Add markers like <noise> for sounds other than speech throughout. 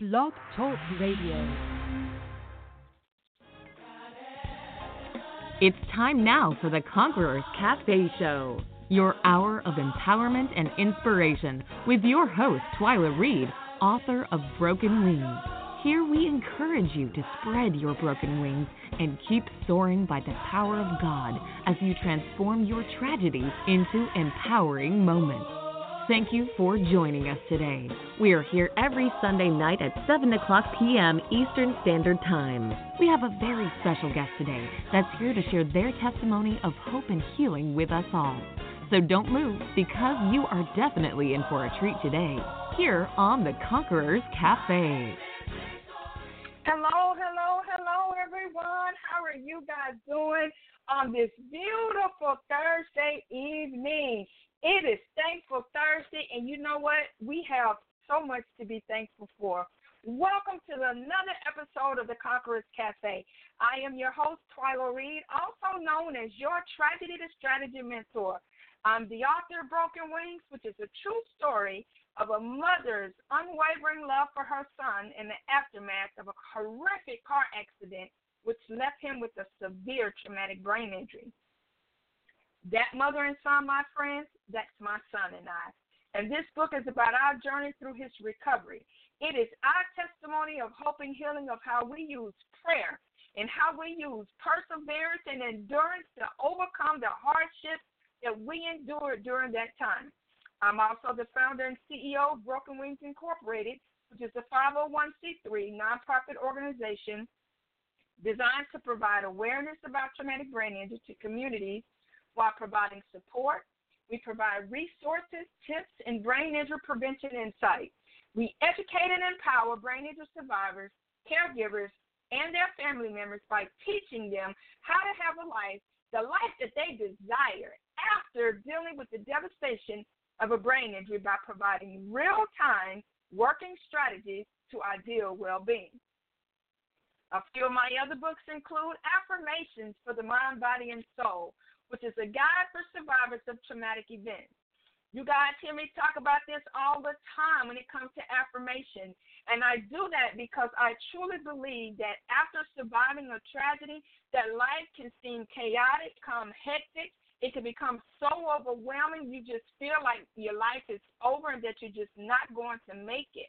Blog Talk Radio. It's time now for the Conquerors Cafe Show, your hour of empowerment and inspiration with your host, Twyla Reed, author of Broken Wings. Here we encourage you to spread your broken wings and keep soaring by the power of God as you transform your tragedies into empowering moments. Thank you for joining us today. We are here every Sunday night at 7 o'clock p.m. Eastern Standard Time. We have a very special guest today that's here to share their testimony of hope and healing with us all. So don't move because you are definitely in for a treat today here on the Conquerors Cafe. Hello, hello, hello, everyone. How are you guys doing on this beautiful Thursday evening? It is Thankful Thursday, and you know what? We have so much to be thankful for. Welcome to another episode of the Conquerors Cafe. I am your host, Twyla Reed, also known as your Tragedy to Strategy mentor. I'm the author of Broken Wings, which is a true story of a mother's unwavering love for her son in the aftermath of a horrific car accident, which left him with a severe traumatic brain injury. That mother and son, my friends, that's my son and I. And this book is about our journey through his recovery. It is our testimony of hope and healing of how we use prayer and how we use perseverance and endurance to overcome the hardships that we endured during that time. I'm also the founder and CEO of Broken Wings Incorporated, which is a 501c3 nonprofit organization designed to provide awareness about traumatic brain injury to communities while providing support. We provide resources, tips, and brain injury prevention insight. We educate and empower brain injury survivors, caregivers, and their family members by teaching them how to have a life, the life that they desire after dealing with the devastation of a brain injury by providing real time working strategies to ideal well being. A few of my other books include Affirmations for the Mind, Body, and Soul, which is a guide for survivors of traumatic events. You guys hear me talk about this all the time when it comes to affirmation. And I do that because I truly believe that after surviving a tragedy, that life can seem chaotic, come hectic. It can become so overwhelming you just feel like your life is over and that you're just not going to make it.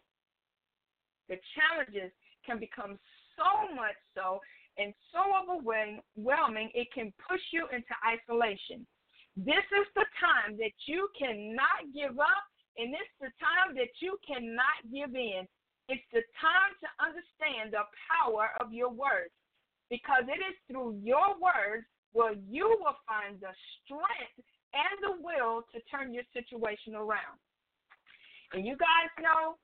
The challenges can become so much so and so overwhelming, it can push you into isolation. This is the time that you cannot give up, and it's the time that you cannot give in. It's the time to understand the power of your words because it is through your words where you will find the strength and the will to turn your situation around. And you guys know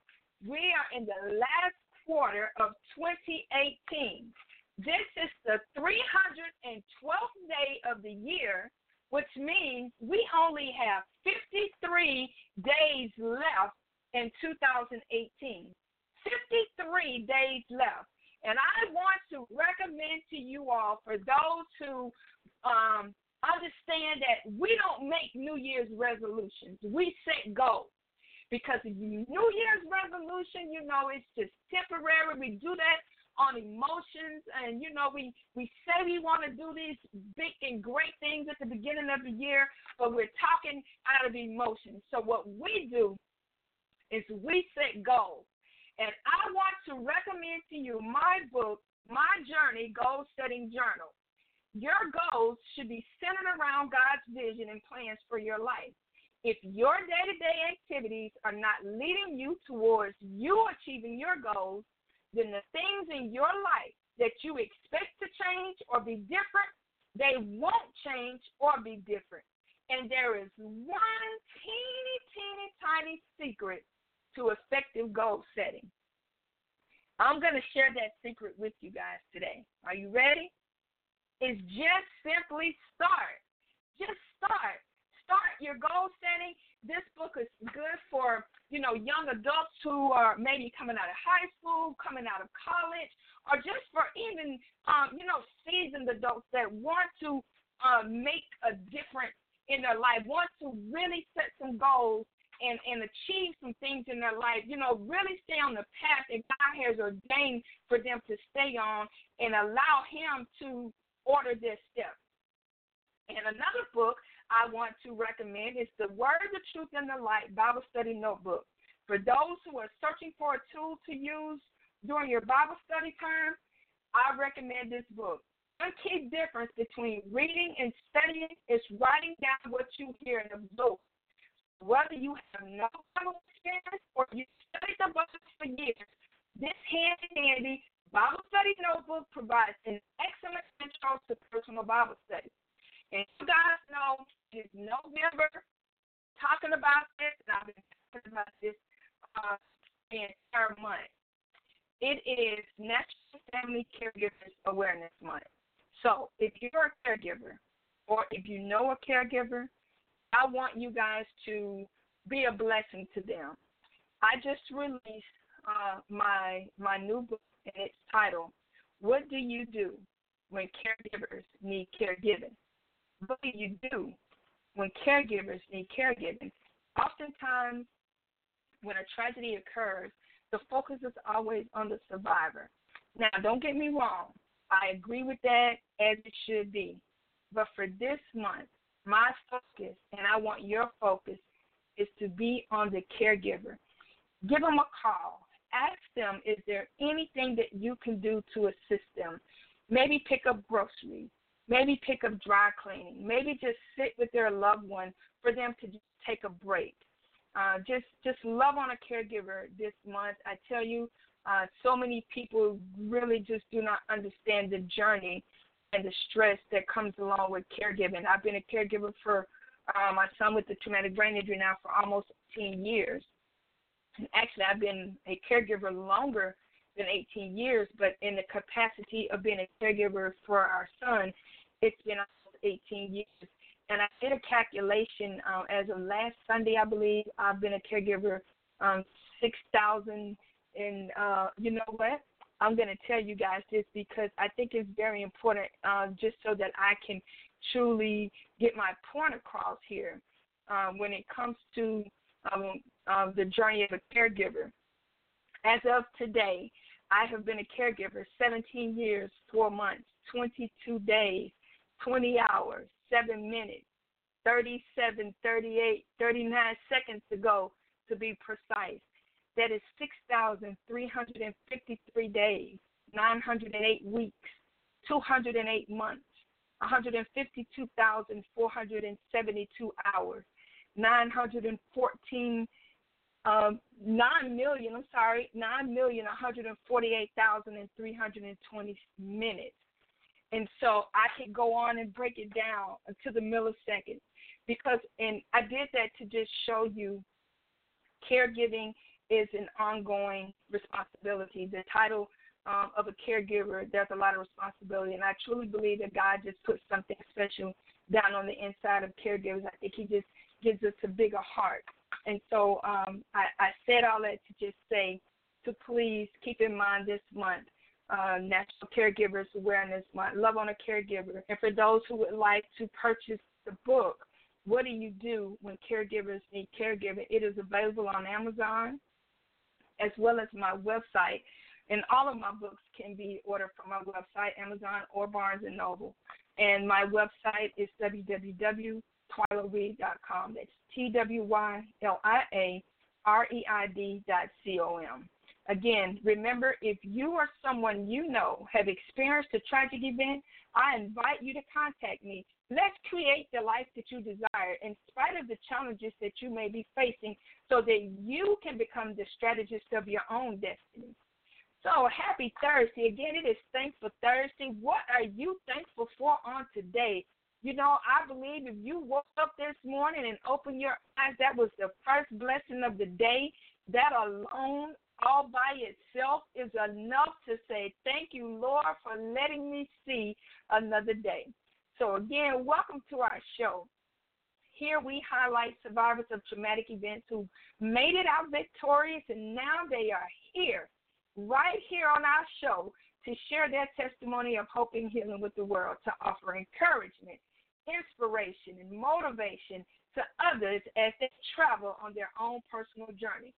we are in the last quarter of 2018. This is the 312th day of the year, which means we only have 53 days left in 2018. 53 days left. And I want to recommend to you all, for those who um, understand that we don't make New Year's resolutions, we set goals. Because New Year's resolution, you know, it's just temporary. We do that on emotions and you know we we say we want to do these big and great things at the beginning of the year but we're talking out of emotions. So what we do is we set goals. And i want to recommend to you my book my journey goal setting journal. Your goals should be centered around god's vision and plans for your life. If your day-to-day activities are not leading you towards you achieving your goals then the things in your life that you expect to change or be different, they won't change or be different. And there is one teeny, teeny, tiny secret to effective goal setting. I'm going to share that secret with you guys today. Are you ready? It's just simply start. Just start. Start your goal setting this book is good for you know young adults who are maybe coming out of high school, coming out of college, or just for even um, you know seasoned adults that want to uh, make a difference in their life, want to really set some goals and and achieve some things in their life. You know, really stay on the path that God has ordained for them to stay on, and allow Him to order their steps. And another book I want to recommend is the Word, the Truth, and the Light Bible Study Notebook. For those who are searching for a tool to use during your Bible study time, I recommend this book. One key difference between reading and studying is writing down what you hear and absorb. Whether you have no Bible experience or you studied the Bible for years, this handy dandy Bible study notebook provides an excellent intro to personal Bible study. And you guys know it's November talking about this, and I've been talking about this uh, the entire month. It is National Family Caregivers Awareness Month. So if you're a caregiver or if you know a caregiver, I want you guys to be a blessing to them. I just released uh, my my new book and its title, What Do You Do When Caregivers Need Caregiving? What do you do when caregivers need caregiving? Oftentimes, when a tragedy occurs, the focus is always on the survivor. Now, don't get me wrong. I agree with that as it should be. But for this month, my focus, and I want your focus, is to be on the caregiver. Give them a call. Ask them, is there anything that you can do to assist them? Maybe pick up groceries. Maybe pick up dry cleaning. Maybe just sit with their loved one for them to take a break. Uh, just just love on a caregiver this month. I tell you, uh, so many people really just do not understand the journey and the stress that comes along with caregiving. I've been a caregiver for uh, my son with the traumatic brain injury now for almost 18 years. And actually, I've been a caregiver longer than 18 years, but in the capacity of being a caregiver for our son, it's been almost 18 years. And I did a calculation uh, as of last Sunday, I believe. I've been a caregiver um, 6,000 and uh, you know what? I'm going to tell you guys this because I think it's very important uh, just so that I can truly get my point across here um, when it comes to um, um, the journey of a caregiver. As of today, I have been a caregiver 17 years, 4 months, 22 days, 20 hours, 7 minutes, 37, 38, 39 seconds to go to be precise. That is 6,353 days, 908 weeks, 208 months, 152,472 hours, 914 um, nine million. I'm sorry, nine million one hundred and forty-eight thousand and three hundred and twenty minutes. And so I could go on and break it down to the millisecond because, and I did that to just show you caregiving is an ongoing responsibility. The title um, of a caregiver, there's a lot of responsibility, and I truly believe that God just put something special down on the inside of caregivers. I think He just gives us a bigger heart. And so um, I, I said all that to just say to please keep in mind this month, uh, National Caregivers Awareness Month, Love on a Caregiver. And for those who would like to purchase the book, What Do You Do When Caregivers Need Caregiving? It is available on Amazon as well as my website. And all of my books can be ordered from my website, Amazon or Barnes and Noble. And my website is www.twylareid.com. That's T W Y L I A R E I D dot C O M. Again, remember if you or someone you know have experienced a tragic event, I invite you to contact me. Let's create the life that you desire in spite of the challenges that you may be facing so that you can become the strategist of your own destiny. So happy Thursday. Again, it is Thankful Thursday. What are you thankful for on today? You know, I believe if you woke up this morning and opened your eyes, that was the first blessing of the day. That alone, all by itself, is enough to say, Thank you, Lord, for letting me see another day. So, again, welcome to our show. Here we highlight survivors of traumatic events who made it out victorious and now they are here, right here on our show, to share their testimony of hope and healing with the world, to offer encouragement, inspiration, and motivation to others as they travel on their own personal journey.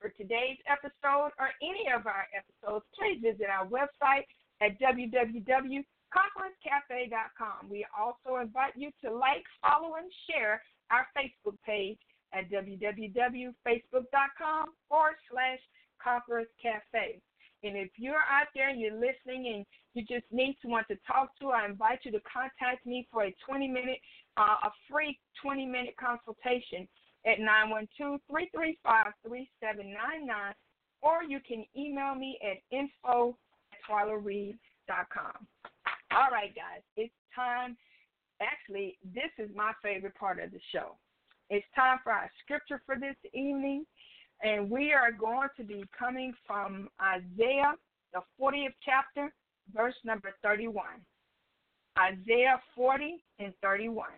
For today's episode or any of our episodes, please visit our website at www.conquerorscafe.com. We also invite you to like, follow, and share our Facebook page at www.facebook.com forward slash Conquerors Cafe. And if you're out there and you're listening and you just need someone to talk to, I invite you to contact me for a 20 minute, uh, a free 20 minute consultation at 912-335-3799 or you can email me at info at twylareed.com. All right, guys, it's time. Actually, this is my favorite part of the show. It's time for our scripture for this evening, and we are going to be coming from Isaiah, the 40th chapter, verse number 31. Isaiah 40 and 31.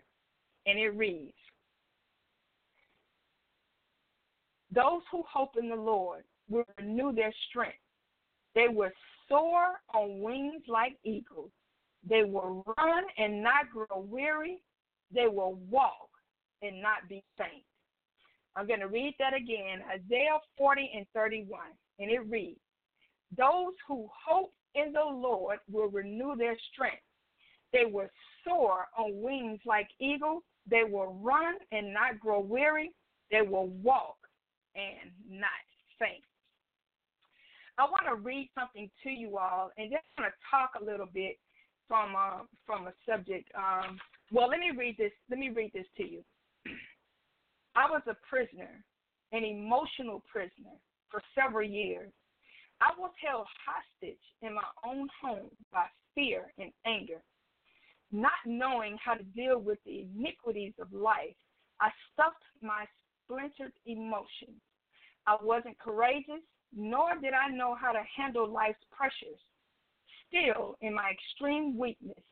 And it reads Those who hope in the Lord will renew their strength. They will soar on wings like eagles. They will run and not grow weary. They will walk and not be faint. I'm going to read that again Isaiah 40 and 31. And it reads Those who hope in the Lord will renew their strength. They will soar on wings like eagles. They will run and not grow weary. They will walk and not faint. I want to read something to you all, and just want to talk a little bit from uh, from a subject. Um, well, let me read this. Let me read this to you. <clears throat> I was a prisoner, an emotional prisoner, for several years. I was held hostage in my own home by fear and anger. Not knowing how to deal with the iniquities of life, I stuffed my splintered emotions. I wasn't courageous, nor did I know how to handle life's pressures. Still, in my extreme weakness,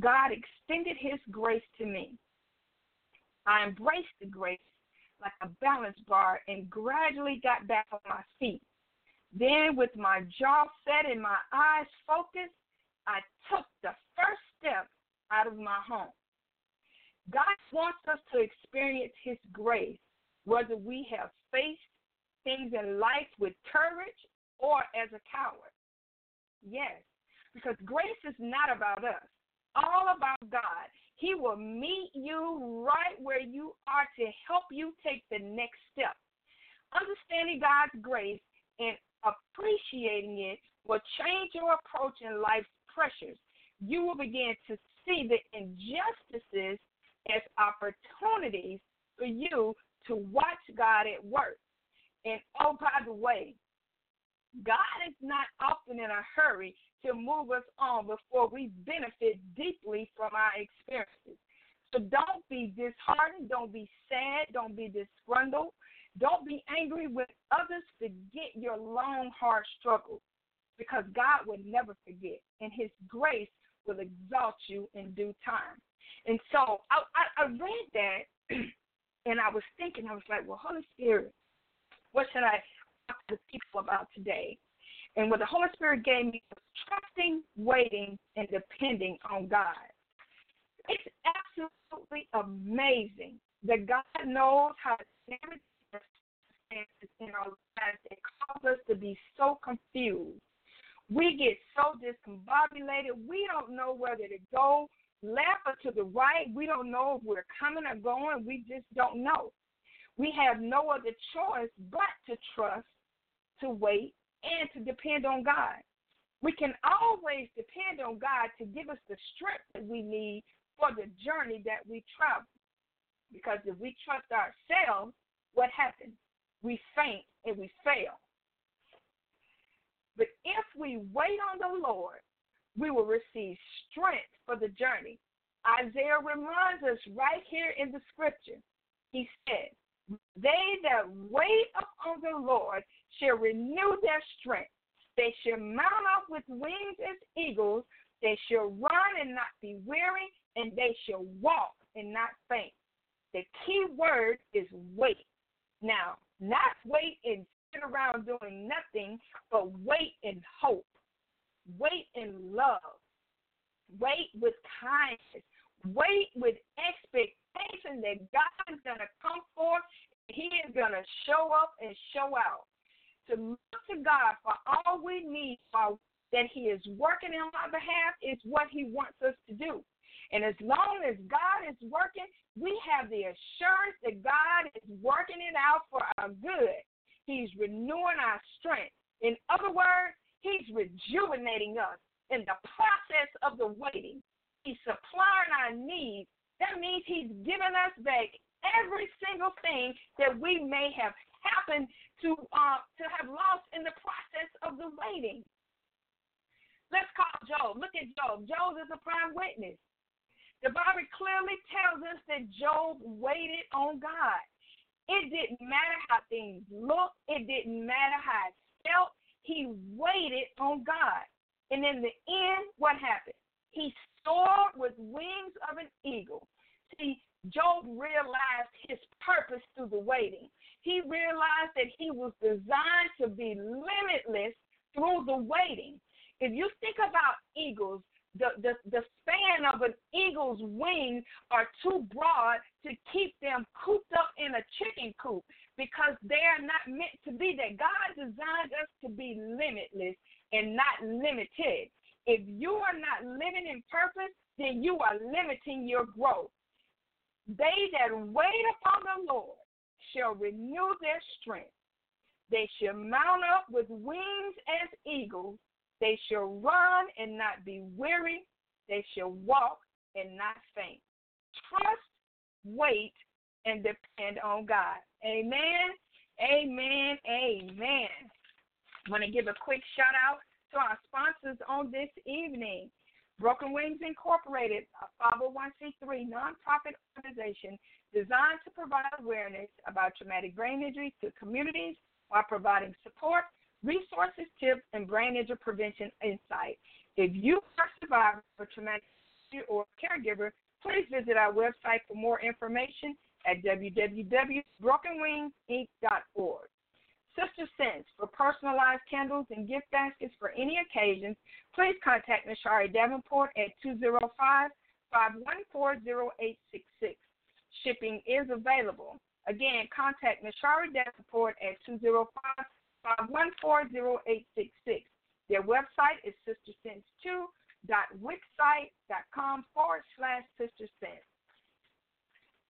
God extended His grace to me. I embraced the grace like a balance bar and gradually got back on my feet. Then, with my jaw set and my eyes focused, I took the first step out of my home. God wants us to experience His grace, whether we have faced things in life with courage or as a coward. Yes, because grace is not about us, all about God. He will meet you right where you are to help you take the next step. Understanding God's grace and appreciating it will change your approach in life's pressures. You will begin to see the injustices as opportunities for you to watch God at work. And oh, by the way, God is not often in a hurry to move us on before we benefit deeply from our experiences. So don't be disheartened, don't be sad, don't be disgruntled, don't be angry with others. Forget your long, hard struggle because God will never forget, and His grace will exalt you in due time. And so I, I, I read that, <clears throat> and I was thinking, I was like, well, Holy Spirit, what should I talk to the people about today? And what the Holy Spirit gave me was trusting, waiting, and depending on God. It's absolutely amazing that God knows how to circumstances in our lives that cause us to be so confused. We get so discombobulated. We don't know whether to go left or to the right. We don't know if we're coming or going. We just don't know. We have no other choice but to trust, to wait, and to depend on God. We can always depend on God to give us the strength that we need for the journey that we travel. Because if we trust ourselves, what happens? We faint and we fail. But if we wait on the Lord, we will receive strength for the journey. Isaiah reminds us right here in the scripture. He said, they that wait upon the Lord shall renew their strength. They shall mount up with wings as eagles. They shall run and not be weary, and they shall walk and not faint. The key word is wait. Now, not wait and sit around doing nothing, but wait in hope. Wait in love. Wait with kindness. Wait with expectation that God is going to come forth. He is going to show up and show out. To look to God for all we need for that He is working on our behalf is what He wants us to do. And as long as God is working, we have the assurance that God is working it out for our good. He's renewing our strength. In other words, He's rejuvenating us in the process of the waiting. He's supplying our needs. That means He's giving us back every single thing that we may have happened to uh, to have lost in the process of the waiting. Let's call Job. Look at Job. Job is a prime witness. The Bible clearly tells us that Job waited on God. It didn't matter how things looked, it didn't matter how it felt. He waited on God. And in the end, what happened? He soared with wings of an eagle. See, Job realized his purpose through the waiting. He realized that he was designed to be limitless through the waiting. If you think about eagles, the, the, the span of an eagle's wings are too broad to keep them cooped up in a chicken coop because they are not meant to be there. God designed us to be limitless and not limited. If you are not living in purpose, then you are limiting your growth. They that wait upon the Lord shall renew their strength. They shall mount up with wings as eagles. They shall run and not be weary. They shall walk and not faint. Trust, wait, and depend on God. Amen. Amen. Amen. I want to give a quick shout out to our sponsors on this evening. Broken Wings Incorporated, a 501c3 nonprofit organization designed to provide awareness about traumatic brain injury to communities while providing support resources, tips, and brain injury prevention insight. If you are a survivor of traumatic injury or caregiver, please visit our website for more information at www.brokenwingsinc.org. Sister Sense for personalized candles and gift baskets for any occasions, please contact Nashari Davenport at 205 514 0866. Shipping is available. Again, contact Nashari Davenport at 205 514 0866. Their website is sistersense2.wixsite.com forward slash sistersense.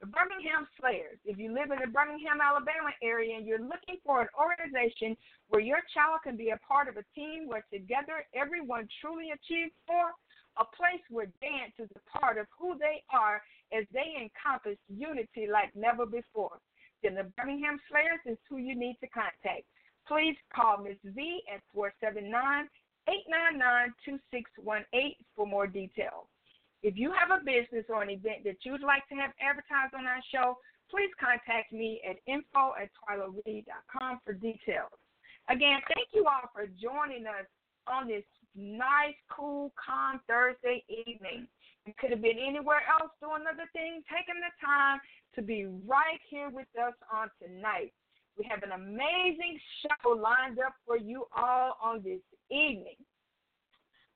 Birmingham Slayers. If you live in the Birmingham, Alabama area and you're looking for an organization where your child can be a part of a team where together everyone truly achieves more, a place where dance is a part of who they are as they encompass unity like never before, then the Birmingham Slayers is who you need to contact please call Ms. V at 479 899 2618 for more details. If you have a business or an event that you'd like to have advertised on our show, please contact me at info at twylareed.com for details. Again, thank you all for joining us on this nice, cool, calm Thursday evening. You could have been anywhere else doing other things, taking the time to be right here with us on tonight. We have an amazing show lined up for you all on this evening.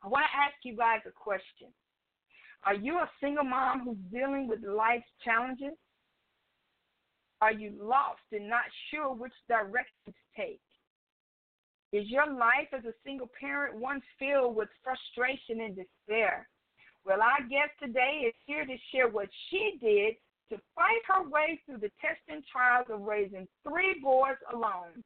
I want to ask you guys a question. Are you a single mom who's dealing with life's challenges? Are you lost and not sure which direction to take? Is your life as a single parent one filled with frustration and despair? Well, our guest today is here to share what she did to fight her way through the testing trials of raising three boys alone.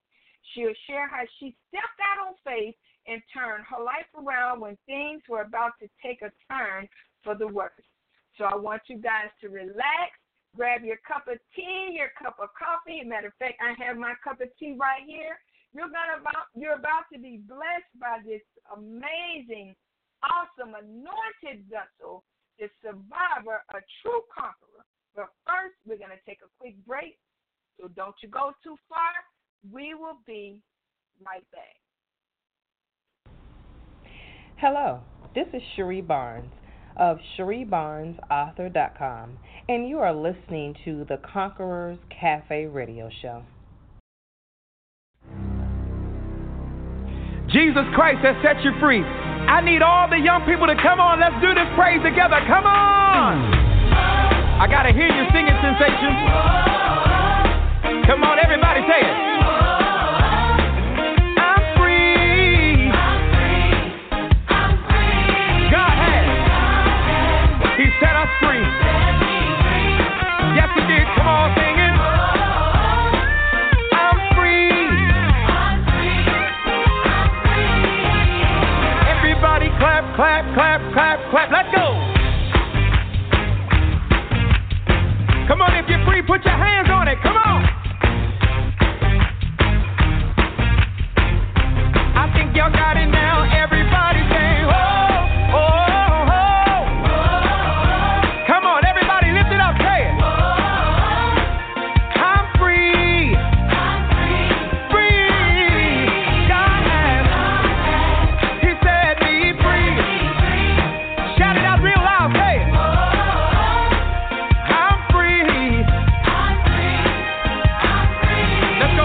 She'll share how she stepped out on faith and turned her life around when things were about to take a turn for the worse. So I want you guys to relax, grab your cup of tea, your cup of coffee. Matter of fact, I have my cup of tea right here. You're gonna about you're about to be blessed by this amazing, awesome, anointed vessel, the survivor, a true conqueror. But first, we're to take a quick break. So don't you go too far. We will be right back. Hello, this is Cherie Barnes of ShereeBarnesAuthor.com, and you are listening to the Conquerors Cafe Radio Show. Jesus Christ has set you free. I need all the young people to come on. Let's do this praise together. Come on. I got to hear you singing, sensation. Come on, everybody, say it. He set us free. Yes, He did. Come on, sing it. I'm free. Everybody clap, clap, clap, clap, clap. Let's go. Come on, if you're free, put your hands on it. Come on. I think y'all got it now. Everybody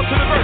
go to the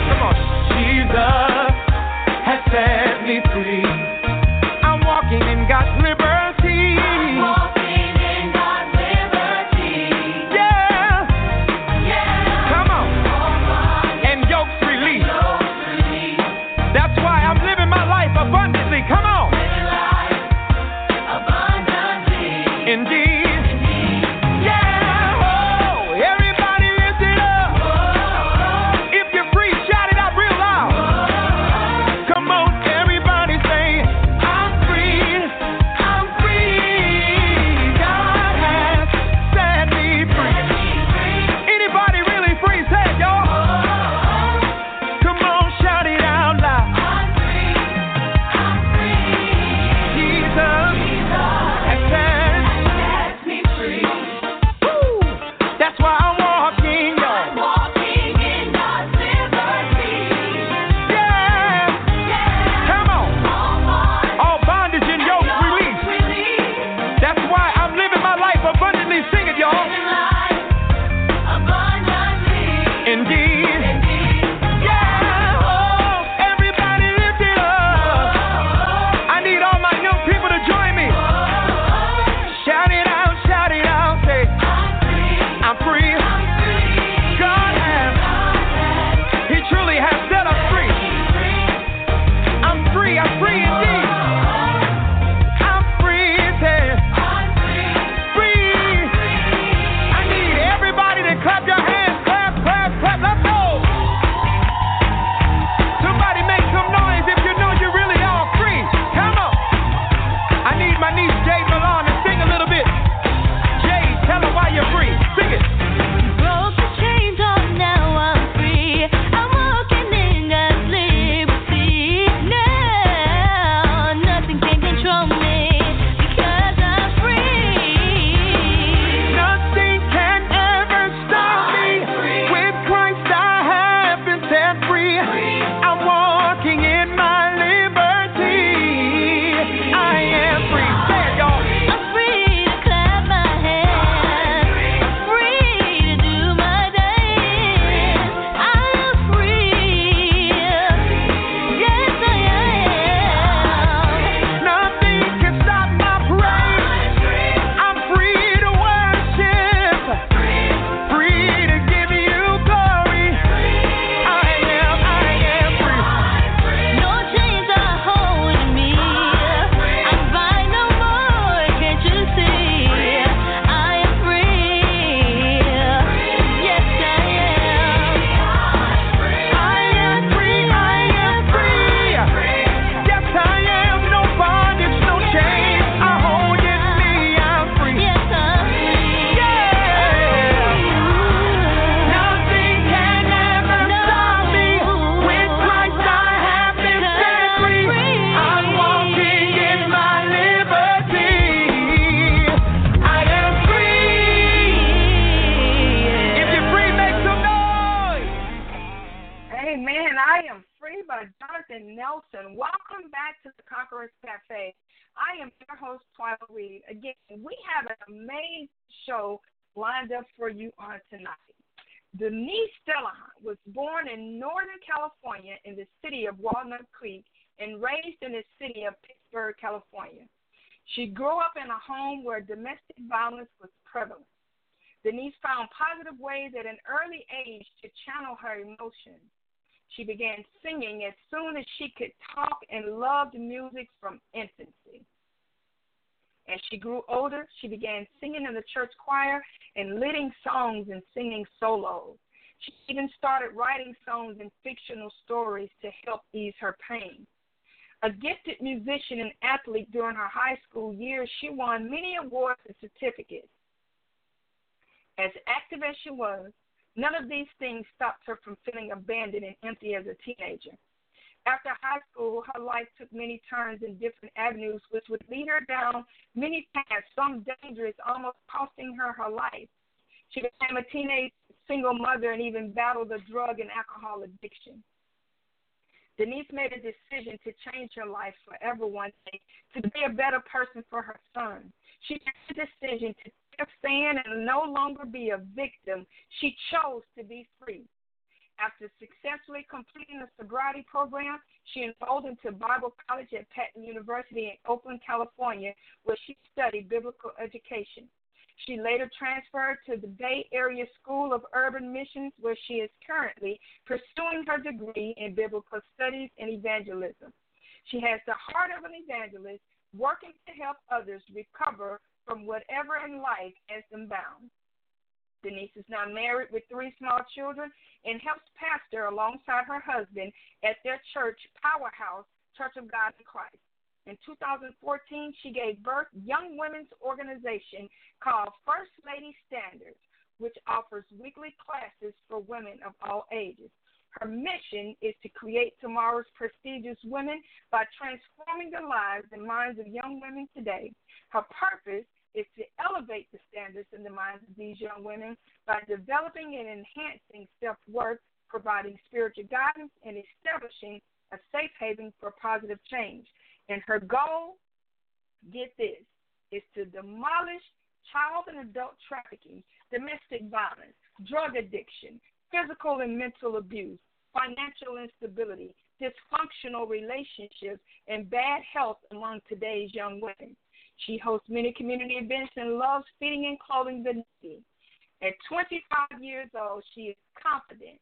honor tonight. Denese Dillihant was born in Northern California in the city of Walnut Creek and raised in the city of Pittsburgh, California. She grew up in a home where domestic violence was prevalent. Denese found positive ways at an early age to channel her emotions. She began singing as soon as she could talk and loved music from infancy. As she grew older, she began singing in the church choir and leading songs and singing solos. She even started writing songs and fictional stories to help ease her pain. A gifted musician and athlete during her high school years, she won many awards and certificates. As active as she was, none of these things stopped her from feeling abandoned and empty as a teenager. After high school, her life took many turns in different avenues, which would lead her down many paths, some dangerous, almost costing her her life. She became a teenage single mother and even battled a drug and alcohol addiction. Denese made a decision to change her life forever one day, to be a better person for her son. She made a decision to take a stand and no longer be a victim. She chose to be free. After successfully completing the sobriety program, she enrolled into Bible College at Patten University in Oakland, California, where she studied biblical education. She later transferred to the Bay Area School of Urban Missions, where she is currently pursuing her degree in biblical studies and evangelism. She has the heart of an evangelist, working to help others recover from whatever in life has them bound. Denese is now married with three small children and helps pastor alongside her husband at their church, Powerhouse Church of God in Christ. In 2014, she gave birth young women's organization called First Lady Standards, which offers weekly classes for women of all ages. Her mission is to create tomorrow's prestigious women by transforming the lives and minds of young women today. Her purpose is to elevate the standards in the minds of these young women by developing and enhancing self worth, providing spiritual guidance, and establishing a safe haven for positive change. And her goal, get this, is to demolish child and adult trafficking, domestic violence, drug addiction, physical and mental abuse, financial instability, dysfunctional relationships, and bad health among today's young women. She hosts many community events and loves feeding and clothing the needy. At 25 years old, she is confident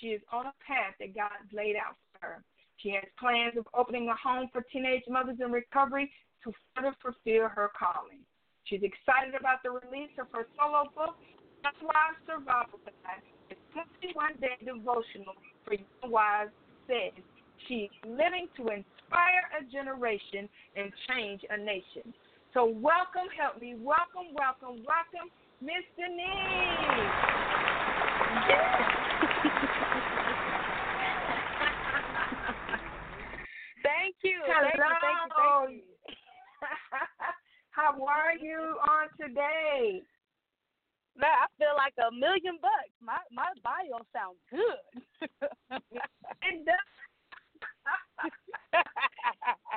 she is on a path that God laid out for her. She has plans of opening a home for teenage mothers in recovery to further fulfill her calling. She's excited about the release of her solo book, Young Wives Survival Guide, a 21 day devotional for young wives says she's living to inspire a generation and change a nation. So welcome, help me, welcome, welcome, welcome, Miss <laughs> Denese. Thank you. Thank you. Thank you. Hello. Thank you. <laughs> How are you on today? Man, I feel like a million bucks. My my bio sounds good. <laughs> It does.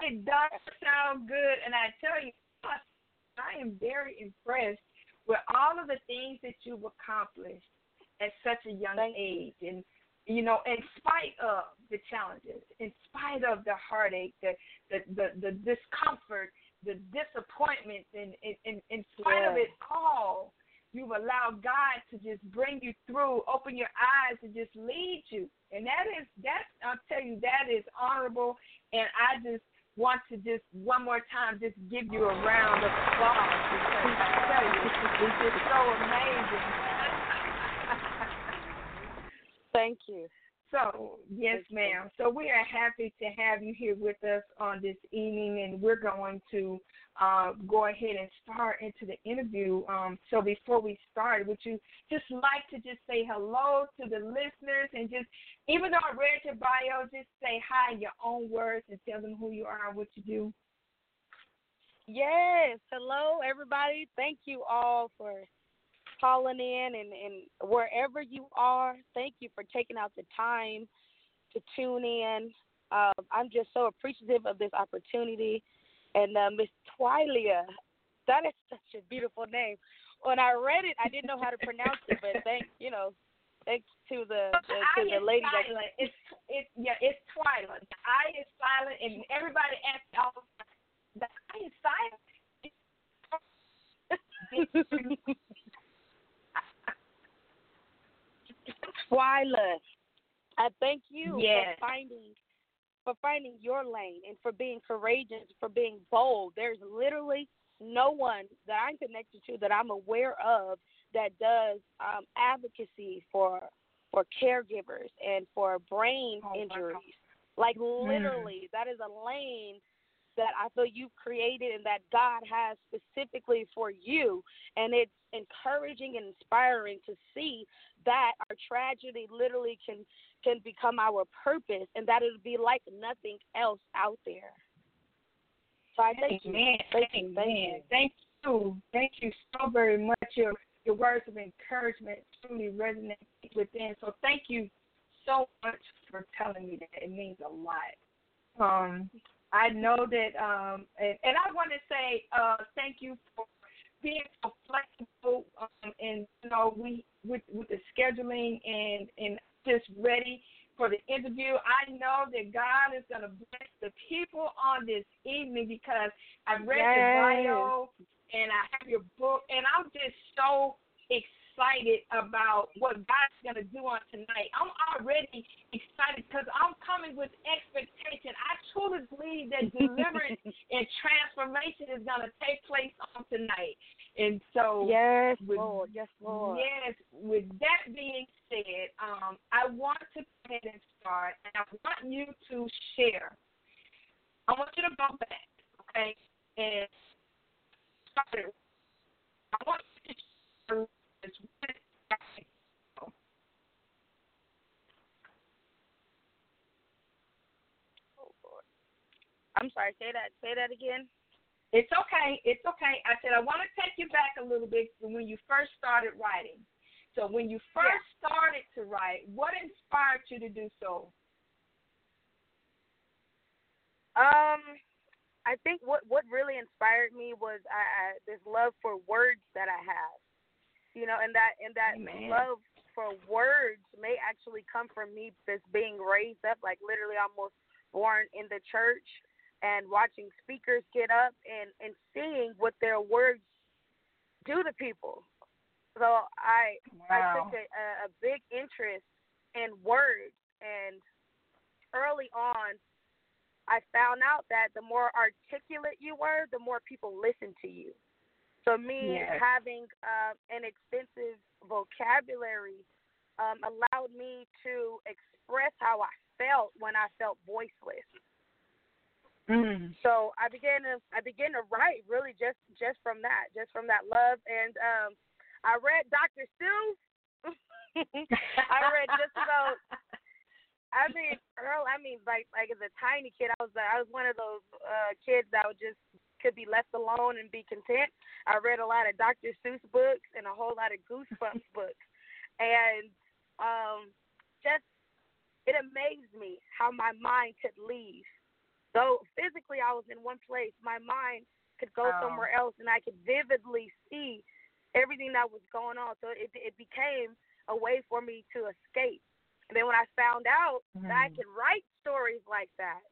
it does sound good, and I tell you, I am very impressed with all of the things that you've accomplished at such a young Thank age, and you know, in spite of the challenges, in spite of the heartache, the the the, the discomfort, the disappointments, and in, in, in spite of it all, you've allowed God to just bring you through, open your eyes, and just lead you. And that is that I'll tell you that is honorable. And I just want to just one more time just give you a round of applause because I tell you it's just so amazing. <laughs> Thank you. So, yes, ma'am. So, we are happy to have you here with us on this evening, and we're going to uh, go ahead and start into the interview. Um, so, before we start, would you just like to just say hello to the listeners and just, even though I read your bio, just say hi in your own words and tell them who you are and what you do? Yes. Hello, everybody. Thank you all for calling in and, and wherever you are. Thank you for taking out the time to tune in. Um, I'm just so appreciative of this opportunity. And uh, Miss Twylia, that is such a beautiful name. When I read it, I didn't know how to pronounce it, but thank you know, thanks to the, the to I the lady that. It's it's yeah, it's Twyla. The I is silent, and everybody asks all the I is silent. <laughs> I, Twyla, I thank you Yes. for finding for finding your lane and for being courageous, for being bold. There's literally no one that I'm connected to that I'm aware of that does um, advocacy for for caregivers and for brain Oh, injuries. Like literally, that is a lane that I feel you've created and that God has specifically for you. And it's encouraging and inspiring to see that our tragedy literally can can become our purpose and that it'll be like nothing else out there. So I thank you. Amen. Thank you. Thank you. Thank you. Thank you so very much. Your your words of encouragement truly resonate within. So thank you so much for telling me that. It means a lot. Um, I know that, um, and, and I want to say uh, thank you for being so flexible um, and you know we with with the scheduling and and just ready for the interview. I know that God is going to bless the people on this evening because I've read your bio and I have your book, and I'm just so excited about what God's going to do on tonight. I'm already excited because I'm coming with expectation. I truly believe that <laughs> deliverance and transformation is going to take place on tonight. And so, Yes, with- Lord. Yes, Lord. Yes, with that being said, um, I want to go ahead and start, and I want you to share. I want you to go back, okay, and start it. I want you to share this with I'm sorry, say that say that again. It's okay. It's okay. I said I want to take you back a little bit to when you first started writing. So when you first started to write, what inspired you to do so? Um, I think what what really inspired me was I, I this love for words that I have, you know, and that and that Amen. love for words may actually come from me just being raised up, like literally almost born in the church and watching speakers get up and and seeing what their words do to people. So I I took a, a big interest in words, and early on, I found out that the more articulate you were, the more people listened to you. So me Yes. having uh, an extensive vocabulary um, allowed me to express how I felt when I felt voiceless. Mm. So I began to I began to write really just just from that, just from that love. And um, I read Dr. Seuss. <laughs> I read just about. I mean, girl. I mean, like like as a tiny kid, I was I was one of those uh, kids that would just could be left alone and be content. I read a lot of Dr. Seuss books and a whole lot of Goosebumps <laughs> books, and um, just it amazed me how my mind could leave. Though physically I was in one place, my mind could go Wow. somewhere else, and I could vividly see everything that was going on. So it it became a way for me to escape. And then when I found out that I Mhm. could write stories like that,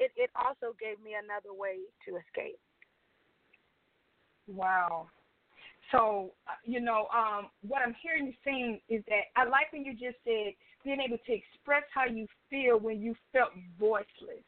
it it also gave me another way to escape. Wow. So, uh, you know, um, what I'm hearing you saying is that I like when you just said being able to express how you feel when you felt voiceless.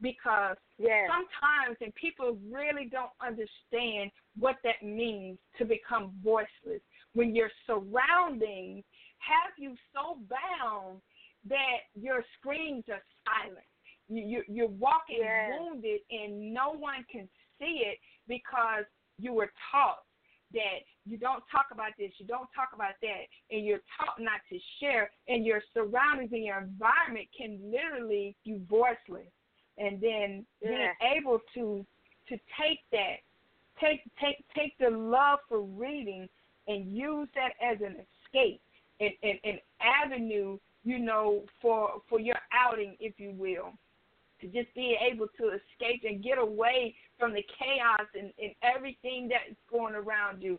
Because Yeah. sometimes, and people really don't understand what that means to become voiceless, when your surroundings have you so bound that your screams are silent. You, you, you're walking Yes. wounded, and no one can see it because you were taught that you don't talk about this, you don't talk about that, and you're taught not to share, and your surroundings and your environment can literally you voiceless, and then being able to to take that, take take take the love for reading and use that as an escape, an, an, an avenue, you know, for for your outing, if you will to just be able to escape and get away from the chaos and, and everything that's going around you.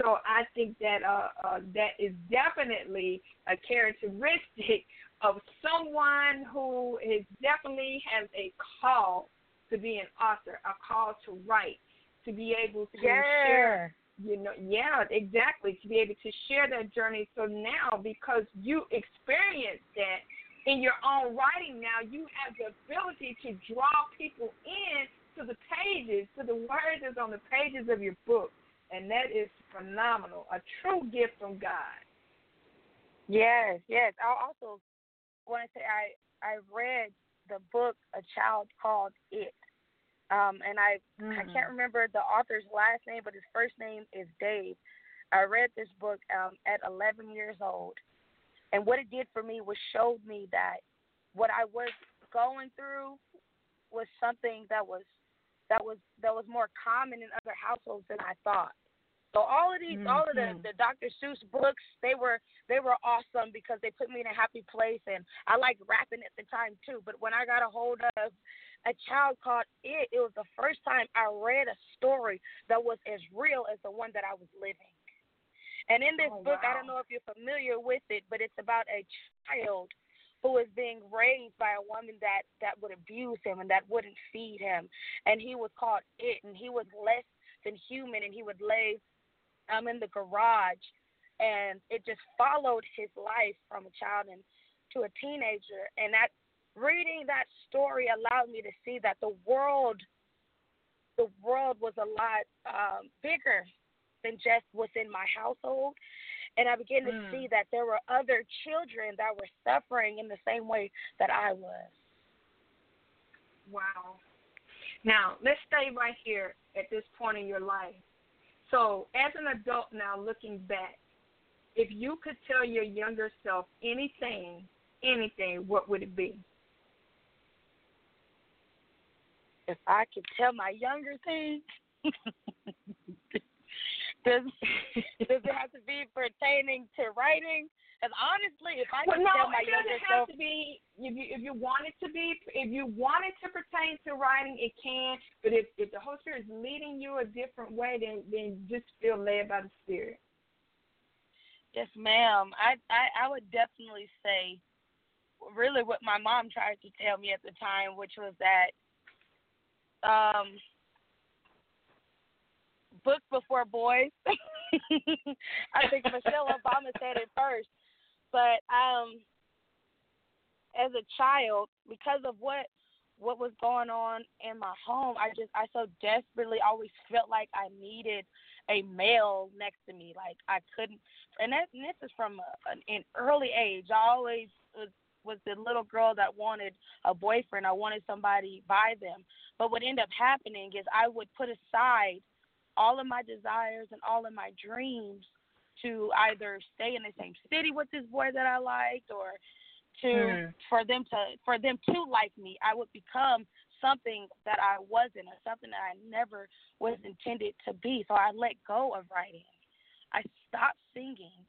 So I think that uh, uh, that is definitely a characteristic <laughs> of someone who is definitely has a call to be an author, a call to write, to be able to share Yes. you know, yeah, exactly, to be able to share that journey. So now, because you experienced that in your own writing, now you have the ability to draw people in to the pages, to the words that's on the pages of your book, and that is phenomenal. A true gift from God. Yes, yes. I also want to say I I read the book A Child Called It. Um, and I I can't remember the author's last name, but his first name is Dave. I read this book um, at 11 years old, and what it did for me was showed me that what I was going through was something that was that was that was more common in other households than I thought. So all of these, all of the, Mhm. the Dr. Seuss books, they were they were awesome because they put me in a happy place, and I liked rapping at the time too. But when I got a hold of a child called It, it was the first time I read a story that was as real as the one that I was living. And in this Oh, book, I don't know if you're familiar with it, but it's about a child who was being raised by a woman that that would abuse him and that wouldn't feed him, and he was called It, and he was less than human, and he would lay um in the garage, and it just followed his life from a child and to a teenager, and that reading that story allowed me to see that the world the world was a lot um, bigger than just within my household. And I began to Mm. see that there were other children that were suffering in the same way that I was. Wow. Now, let's stay right here at this point in your life. So, as an adult now, looking back, if you could tell your younger self anything, anything, what would it be? If I could tell my younger thing, <laughs> does <laughs> does it have to be pertaining to writing? Because honestly, if I Well, could no, tell my it younger doesn't have self, to be. If you if you want it to be, if you want it to pertain to writing, it can. But if if the Holy Spirit is leading you a different way, then then just feel led by the Spirit. Yes, ma'am. I, I I would definitely say, really, what my mom tried to tell me at the time, which was that, um, book before boys. <laughs> I think Michelle Obama said it first, but um, as a child, because of what what was going on in my home, I just I so desperately always felt like I needed a male next to me. Like I couldn't, and, that, and this is from a, an, an early age. I always was was the little girl that wanted a boyfriend. I wanted somebody by them. But what ended up happening is I would put aside all of my desires and all of my dreams to either stay in the same city with this boy that I liked or to Mm. for them to for them to like me. I would become something that I wasn't or something that I never was intended to be. So I let go of writing. I stopped singing.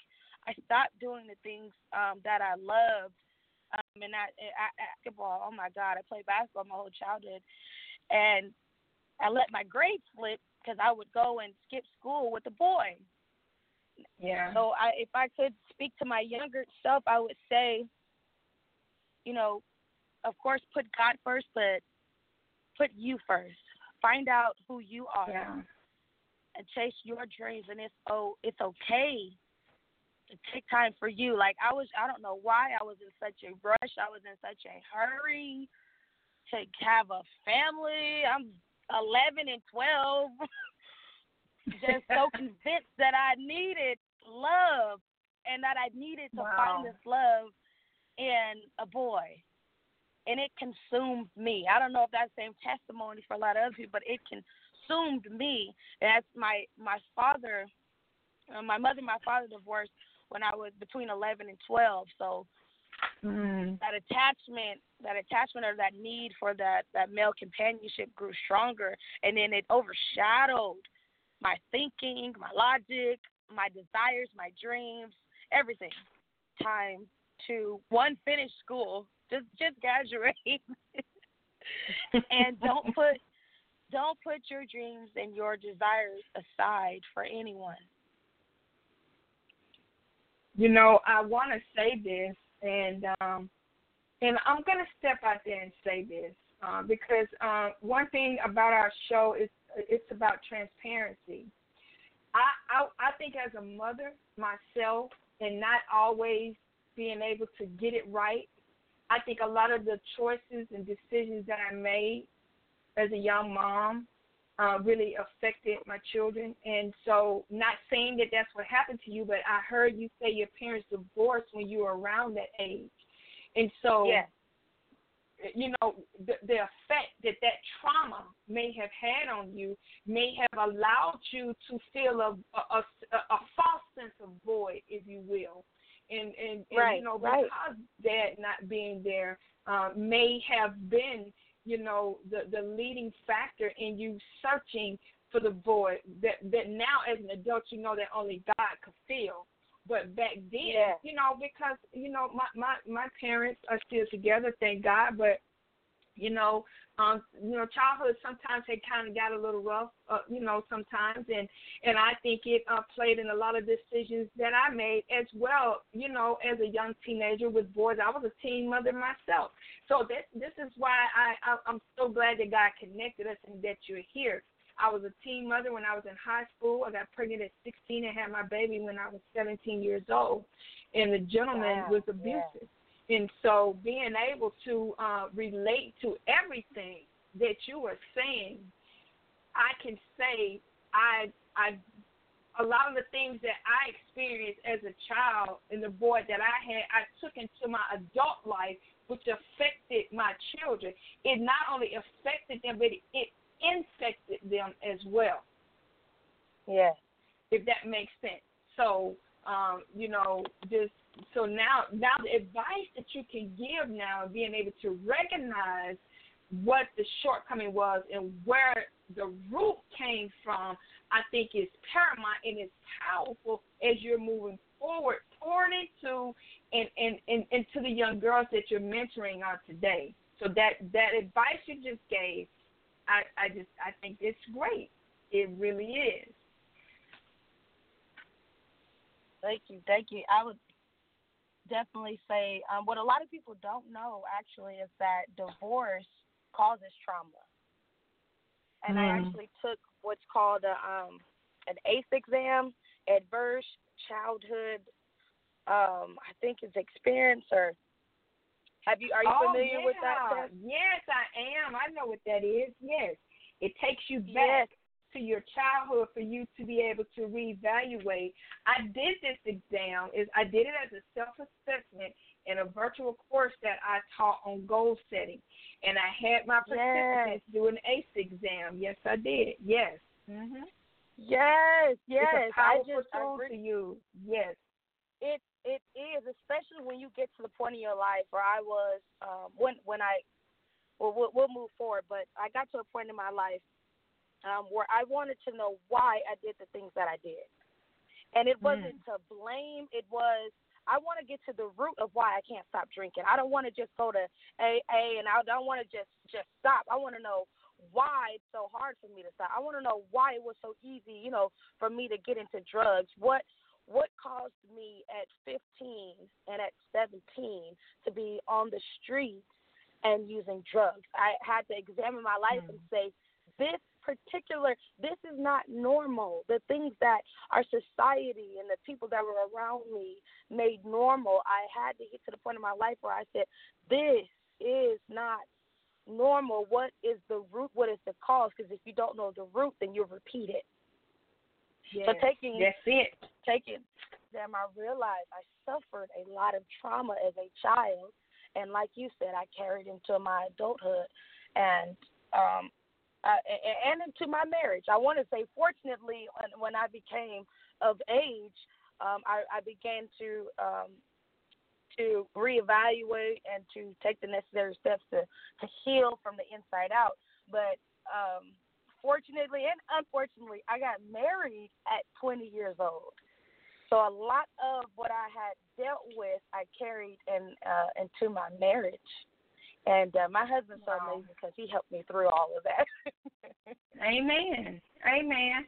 I stopped doing the things um that I loved. Um and I, I basketball, oh my God, I played basketball my whole childhood and I let my grades slip because I would go and skip school with the boy. Yeah. So I, if I could speak to my younger self, I would say, you know, of course, put God first, but put you first. Find out who you are yeah. and chase your dreams. And it's oh, it's okay to take time for you. Like I was, I don't know why I was in such a rush. I was in such a hurry to have a family. I'm 11 and 12. <laughs> just so <laughs> convinced that I needed love and that I needed to Wow. find this love in a boy. And it consumed me. I don't know if that's the same testimony for a lot of other people, but it consumed me. And that's my my father, uh, my mother, and my father divorced when I was between 11 and 12. So Mm. that attachment that attachment or that need for that that male companionship grew stronger and then it overshadowed my thinking my logic my desires my dreams everything. Time to one finish school just just graduate. <laughs> And don't put don't put your dreams and your desires aside for anyone. You know, I want to say this, and um, and I'm gonna step out there and say this uh, because uh, one thing about our show is it's about transparency, I, I I think as a mother myself, and not always being able to get it right, I think a lot of the choices and decisions that I made as a young mom uh, really affected my children. And so, not saying that that's what happened to you, but I heard you say your parents divorced when you were around that age. And so, Yeah. you know, the, the effect that that trauma may have had on you may have allowed you to feel a a, a, a false sense of void, if you will. And and, and Right, you know, right. because dad not being there uh, may have been, you know, the the leading factor in you searching for the void that that now as an adult you know that only God could fill. But back then, Yeah. you know, because you know my my my parents are still together, thank God. But you know, um, you know, childhood sometimes had kind of got a little rough, uh, you know, sometimes, and and I think it uh, played in a lot of decisions that I made as well. You know, as a young teenager with boys, I was a teen mother myself. So this this is why I, I I'm so glad that God connected us and that you're here. I was a teen mother when I was in high school. I got pregnant at 16 and had my baby when I was 17 years old, and the gentleman Wow, was yeah. And so being able to uh, relate to everything that you are saying, I can say I I a lot of the things that I experienced as a child and the boy that I had, I took into my adult life, which affected my children. It not only affected them, but it, it infected them as well Yeah. if that makes sense. So, um, you know, just so now now the advice that you can give now and being able to recognize what the shortcoming was and where the root came from, I think is paramount and is powerful as you're moving forward toward into and, and, and, the young girls that you're mentoring on today. So that that advice you just gave, I, I just I think it's great. It really is. Thank you, thank you. I would definitely say um, what a lot of people don't know actually is that divorce causes trauma. And I Mm. actually took what's called a, um, an ACE exam, adverse childhood. Um, I think it's experience or have you are you oh, familiar yeah. with that? test? Yes, I am. I know what that is. Yes. It takes you Yes. To your childhood for you to be able to reevaluate. I did this exam is I did it as a self assessment in a virtual course that I taught on goal setting. And I had my participants do an ACE exam. Yes, I did. Yes. Mhm. Yes, yes. It's a I powerful just I tool re- to use. Yes. it it is, especially when you get to the point in your life where I was um when when I well we'll, we'll move forward, but I got to a point in my life um where I wanted to know why I did the things that I did. And it wasn't to blame, it was I want to get to the root of why I can't stop drinking. I don't want to just go to AA and I don't want to just just stop. I want to know why it's so hard for me to stop. I want to know why it was so easy, you know, for me to get into drugs. What what caused me at 15 and at 17 to be on the streets and using drugs? I had to examine my life and say, this particular, this is not normal. The things that our society and the people that were around me made normal, I had to get to the point in my life where I said, this is not normal. What is the root? What is the cause? Because if you don't know the root, then you'll repeat it. yes. So taking That's it. taking them, I realized I suffered a lot of trauma as a child, and like you said, I carried into my adulthood, and um, uh, and into my marriage. I want to say, fortunately, when, I became of age, um, I, I began to um, to reevaluate and to take the necessary steps to to heal from the inside out. But um, fortunately and unfortunately, I got married at 20 years old. So a lot of what I had dealt with, I carried in uh, into my marriage. And uh, my husband's so Wow. amazing because he helped me through all of that. <laughs> Amen. Amen.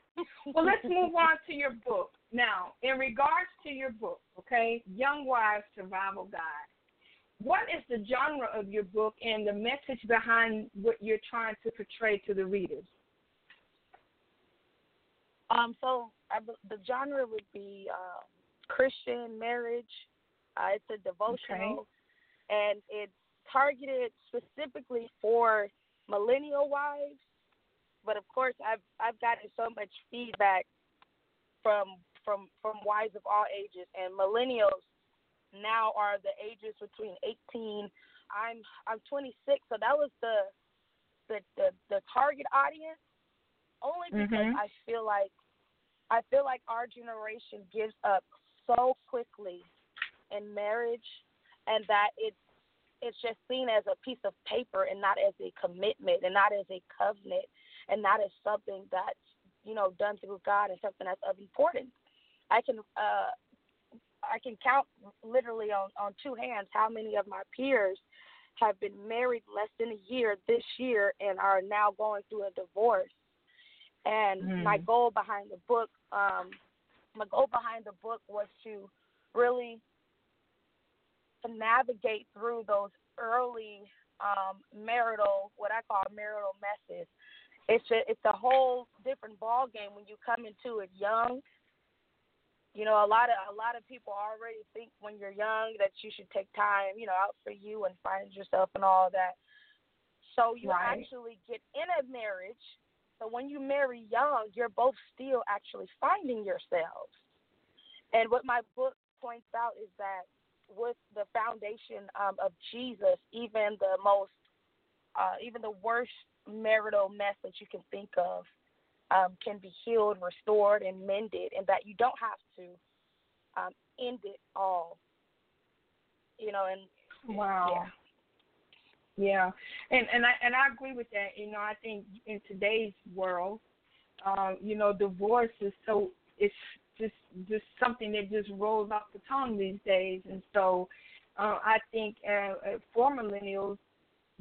Well, let's move <laughs> on to your book. Now, in regards to your book, okay, Young Wives Survival Guide, what is the genre of your book and the message behind what you're trying to portray to the readers? Um, so I, the genre would be uh, Christian marriage. Uh, it's a devotional, and it's targeted specifically for millennial wives. But of course, I've I've gotten so much feedback from from from wives of all ages, and millennials now are the ages between 18. I'm I'm 26, so that was the the the, the target audience only because Mhm. I feel like I feel like our generation gives up so quickly in marriage, and that it's it's just seen as a piece of paper and not as a commitment and not as a covenant and not as something that's you know done through God and something that's of importance. I can uh I can count literally on on two hands how many of my peers have been married less than a year this year and are now going through a divorce. And my Mhm. goal behind the book, um, my goal behind the book was to really to navigate through those early um, marital, what I call marital messes. It's a, it's a whole different ball game when you come into it young. You know, a lot of a lot of people already think when you're young that you should take time, you know, out for you and find yourself and all that. So you Right. actually get in a marriage. So when you marry young, you're both still actually finding yourselves. And what my book points out is that with the foundation um, of Jesus, even the most, uh, even the worst marital mess that you can think of um, can be healed, restored, and mended, and that you don't have to um, end it all. You know, and Wow. Yeah, and and I and I agree with that. You know, I think in today's world, um, you know, divorce is so it's just just something that just rolls off the tongue these days, and so uh, I think uh, uh, for millennials,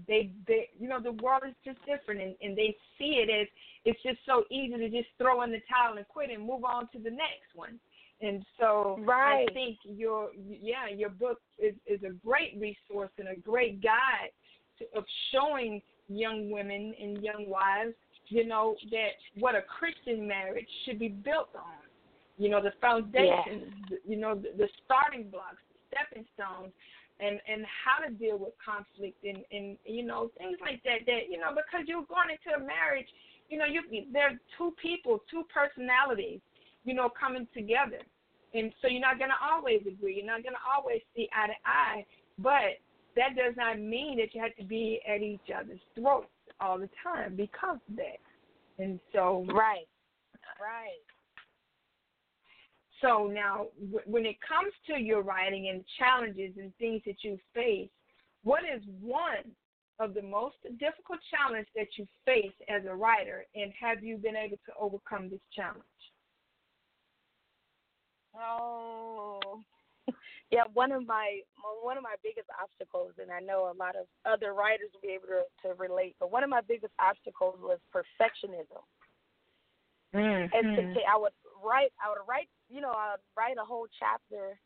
they they you know the world is just different, and, and they see it as it's just so easy to just throw in the towel and quit and move on to the next one. And so Right. I think your yeah your book is is a great resource and a great guide to, of showing young women and young wives, you know, that what a Christian marriage should be built on. You know, the foundation, you know, the, the starting blocks, the stepping stones, and and how to deal with conflict and and you know things like that. That you know, because you're going into a marriage, you know, you there are two people, two personalities, you know, coming together. And so you're not going to always agree. You're not going to always see eye to eye. But that does not mean that you have to be at each other's throats all the time because of that. And so, right, right. So now, w- when it comes to your writing and challenges and things that you face, what is one of the most difficult challenges that you face as a writer, and have you been able to overcome this challenge? Oh, <laughs> yeah. One of my one of my biggest obstacles, and I know a lot of other writers will be able to, to relate. But one of my biggest obstacles was perfectionism. And to Mm-hmm. ta- I would write, I would write, you know, I would write a whole chapter,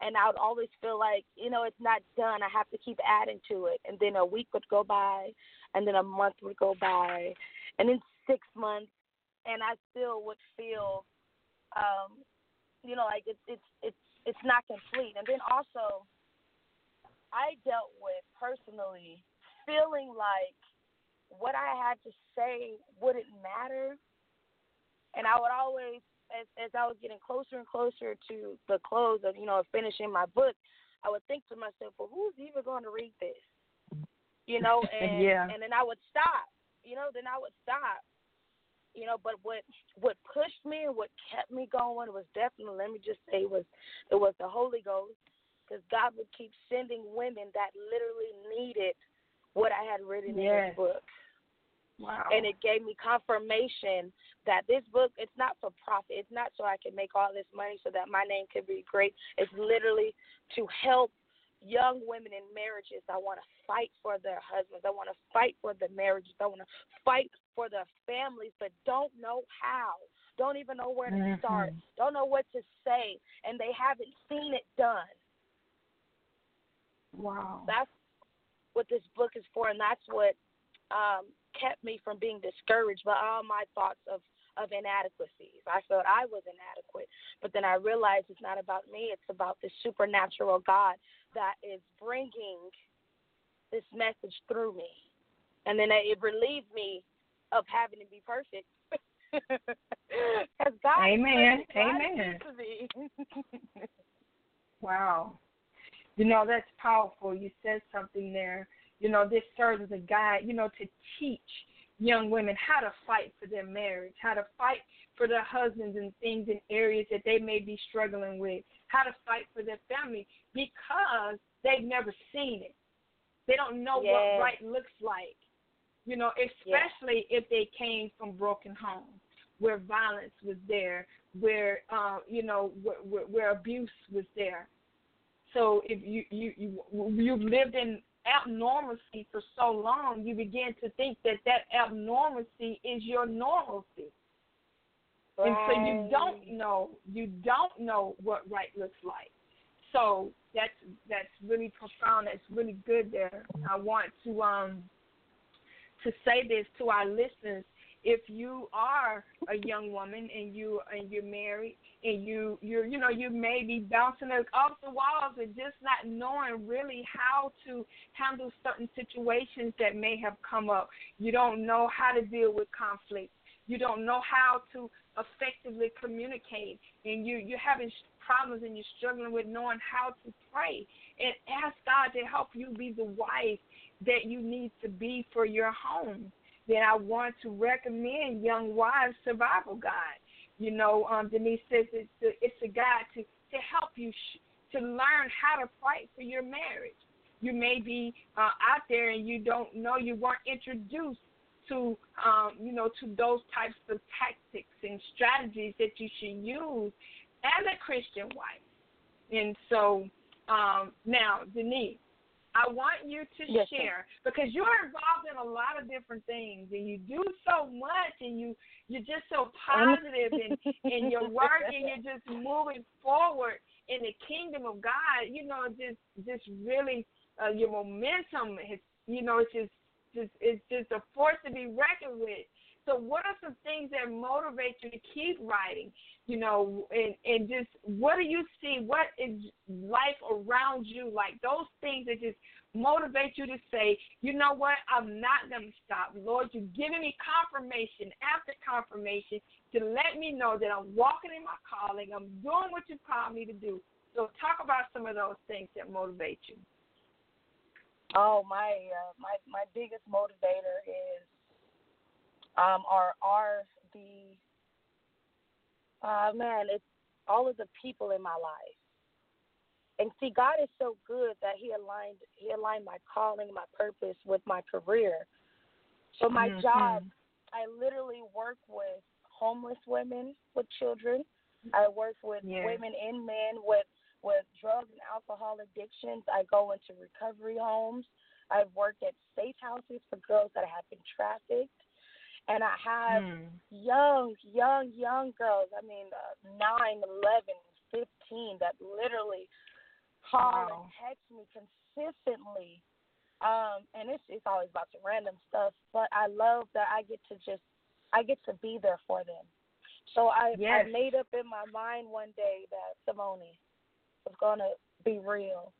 and I would always feel like, you know, it's not done. I have to keep adding to it, and then a week would go by, and then a month would go by, and then six months, and I still would feel, um, you know, like it's it's it's it's not complete. And then also, I dealt with personally feeling like what I had to say wouldn't matter and I would always, as as I was getting closer and closer to the close of you know finishing my book, I would think to myself, well, who's even going to read this? You know, <laughs> and Yeah. and then I would stop. You know, then I would stop. You know, but what what pushed me and what kept me going was definitely let me just say was it was the Holy Ghost because God would keep sending women that literally needed what I had written in Yes. this book Wow. and it gave me confirmation that this book it's not for profit it's not so i can make all this money so that my name could be great it's literally to help young women in marriages i want to fight for their husbands i want to fight for the marriages i want to fight for their families but don't know how don't even know where to start Mhm. don't know what to say and they haven't seen it done wow. that's what this book is for, and that's what um, kept me from being discouraged by all my thoughts of of inadequacies. I felt I was inadequate, but then I realized it's not about me. It's about the supernatural God that is bringing this message through me, and then it relieved me of having to be perfect. <laughs> Because God, Amen. God Amen. good to me. <laughs> Wow. You know, that's powerful. You said something there. You know, this serves as a guide, you know, to teach young women how to fight for their marriage, how to fight for their husbands and things in areas that they may be struggling with, how to fight for their family because they've never seen it. They don't know Yes. what right looks like. You know, especially if they came from broken homes where violence was there, where uh, you know, where, where, where abuse was there. So if you you you you've lived in abnormalcy for so long, you begin to think that that abnormalcy is your normalcy, and so you don't know you don't know what right looks like. So that's that's really profound. That's really good there. I want to um to say this to our listeners. If you are a young woman and you and you're married and you you're you know you may be bouncing off the walls and just not knowing really how to handle certain situations that may have come up. You don't know how to deal with conflict. You don't know how to effectively communicate, and you you're having problems and you're struggling with knowing how to pray and ask God to help you be the wife that you need to be for your home. Then I want to recommend Young Wives Survival Guide. You know, um, Denese says it's a, it's a guide to to help you sh- to learn how to fight for your marriage. You may be uh, out there and you don't know you weren't introduced to um, you know to those types of tactics and strategies that you should use as a Christian wife. And so um, now, Denese, I want you to Yes, share because you're involved in a lot of different things and you do so much and you you're just so <laughs> positive in, in your work and you're just moving forward in the kingdom of God. You know, just just really uh, your momentum has you know it's just just it's just a force to be reckoned with. So what are some things that motivate you to keep writing? You know, and and just what do you see? What is life around you like? Those things that just motivate you to say, you know what? I'm not going to stop. Lord, you're giving me confirmation after confirmation to let me know that I'm walking in my calling. I'm doing what you called me to do. So talk about some of those things that motivate you. Oh my uh, my my biggest motivator is um are are the uh man it's all of the people in my life and see God is so good that he aligned he aligned my calling my purpose with my career so my Mhm. job I literally work with homeless women with children I work with Yeah. women and men with with drug and alcohol addictions. I go into recovery homes. I've worked at safe houses for girls that have been trafficked. And I have Mm. young, young, young girls, I mean, uh, 9, 11, 15, that literally call Wow. and text me consistently. Um, and it's it's always about some random stuff, but I love that I get to just I get to be there for them. So I Yes. I made up in my mind one day that Simone was gonna be real,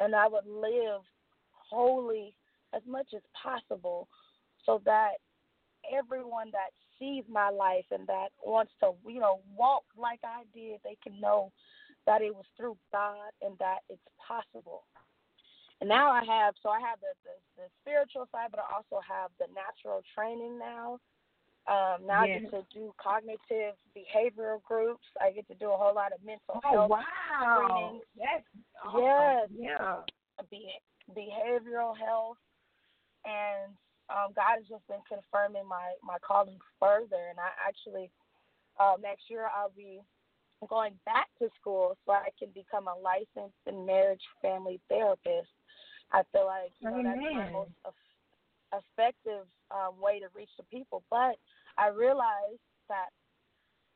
and I would live wholly as much as possible, so that everyone that sees my life and that wants to you know walk like I did, they can know that it was through God and that it's possible. And now I have so I have the, the the spiritual side, but I also have the natural training now. Um, now I get to do cognitive behavioral groups. I get to do a whole lot of mental Oh health wow, screenings. that's awesome. Yes. yeah. be- behavioral health, and um, God has just been confirming my my calling further. And I actually uh, next year I'll be going back to school so I can become a licensed and marriage family therapist. I feel like you know that's my Amen. most eff- effective um, way to reach the people. But I realized that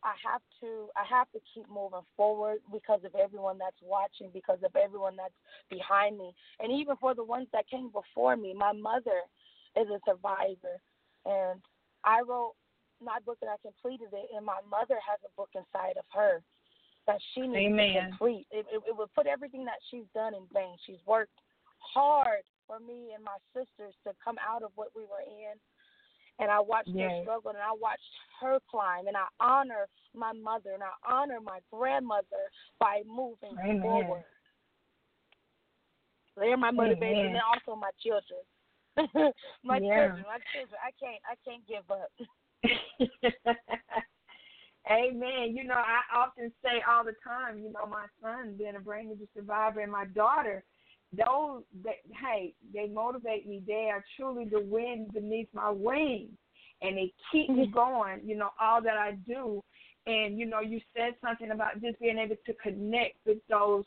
I have to I have to keep moving forward because of everyone that's watching, because of everyone that's behind me, and even for the ones that came before me. My mother is a survivor, and I wrote my book and I completed it, and my mother has a book inside of her that she needs to complete. It, it, it would put everything that she's done in vain. She's worked hard for me and my sisters to come out of what we were in. And I watched her struggle, and I watched her climb, and I honor my mother, and I honor my grandmother by moving Amen. forward. They're my motivation, Amen. and also my children. <laughs> my Yeah. children, my children. I can't, I can't give up. <laughs> Amen. You know, I often say all the time, you know, my son being a brain injury survivor and my daughter, those that hey, they motivate me. They are truly the wind beneath my wings and they keep me <laughs> going, you know, all that I do. And, you know, you said something about just being able to connect with those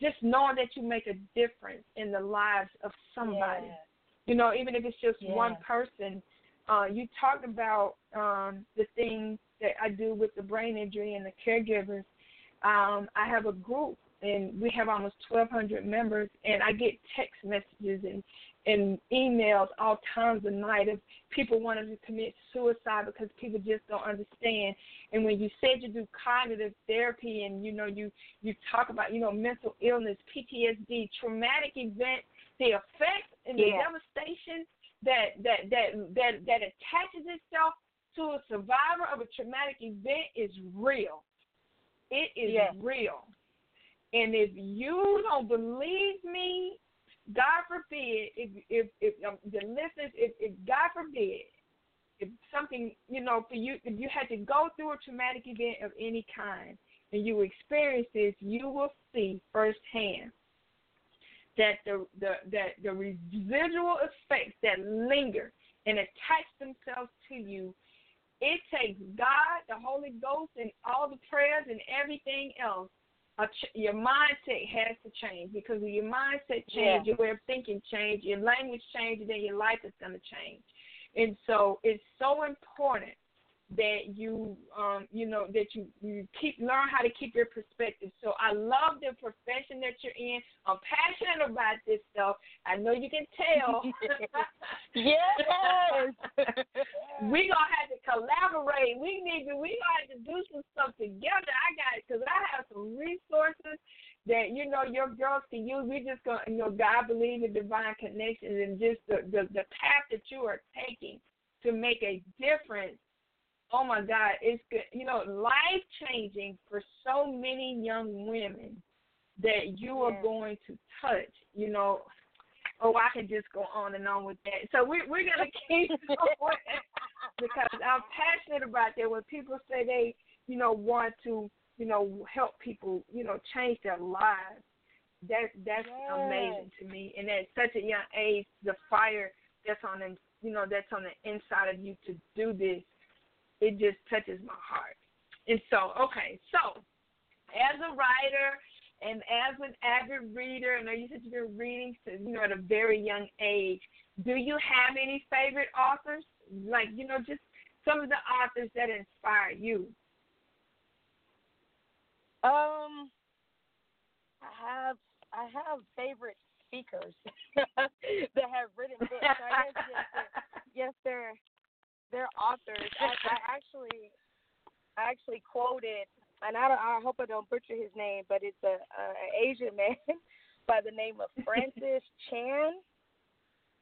just knowing that you make a difference in the lives of somebody Yeah. You know, even if it's just Yeah. one person. Uh, you talked about um, the things that I do with the brain injury and the caregivers. Um, I have a group, and we have almost 1,200 members, and I get text messages and and emails all times of night of people wanting to commit suicide because people just don't understand. And when you said you do cognitive therapy and you know you you talk about you know mental illness, PTSD, traumatic event, the effect and the Yeah. devastation that that that that that attaches itself to a survivor of a traumatic event is real. It is Yes. real. And if you don't believe me, God forbid, if if if um, the listeners, if, if God forbid, if something you know for you, if you had to go through a traumatic event of any kind and you experience this, you will see firsthand that the the that the residual effects that linger and attach themselves to you. It takes God, the Holy Ghost, and all the prayers and everything else a ch- your mindset has to change because when your mindset change, Yeah. your way of thinking change, your language changes, then your life is going to change. And so it's so important that you um you know that you you keep learn how to keep your perspective. So I love the profession that you're in. I'm passionate about this stuff. I know you can tell. <laughs> yes. we gonna have to collaborate. We need to. We gonna have to do some stuff together. I got it because I have some resources that you know your girls can use. We just gonna you know God believe in divine connections and just the the, the path that you are taking to make a difference. Oh my God, it's good. You know, life changing for so many young women that you are going to touch. You know, oh, I could just go on and on with that. So we we're gonna <laughs> keep going because I'm passionate about that. When people say they, you know, want to, you know, help people, you know, change their lives, that's that's Yes. amazing to me. And at such a young age, the fire that's on the, you know, that's on the inside of you to do this, it just touches my heart. And so, okay, so as a writer and as an avid reader, and I know you said you've been reading since you know at a very young age. Do you have any favorite authors? Like you know, just some of the authors that inspire you. Um, I have I have favorite speakers <laughs> that have written books. I guess yes, they're, yes, they're authors. I, I actually I actually quoted, and I I hope I don't butcher his name, but it's a, a an Asian man <laughs> by the name of Francis <laughs> Chan.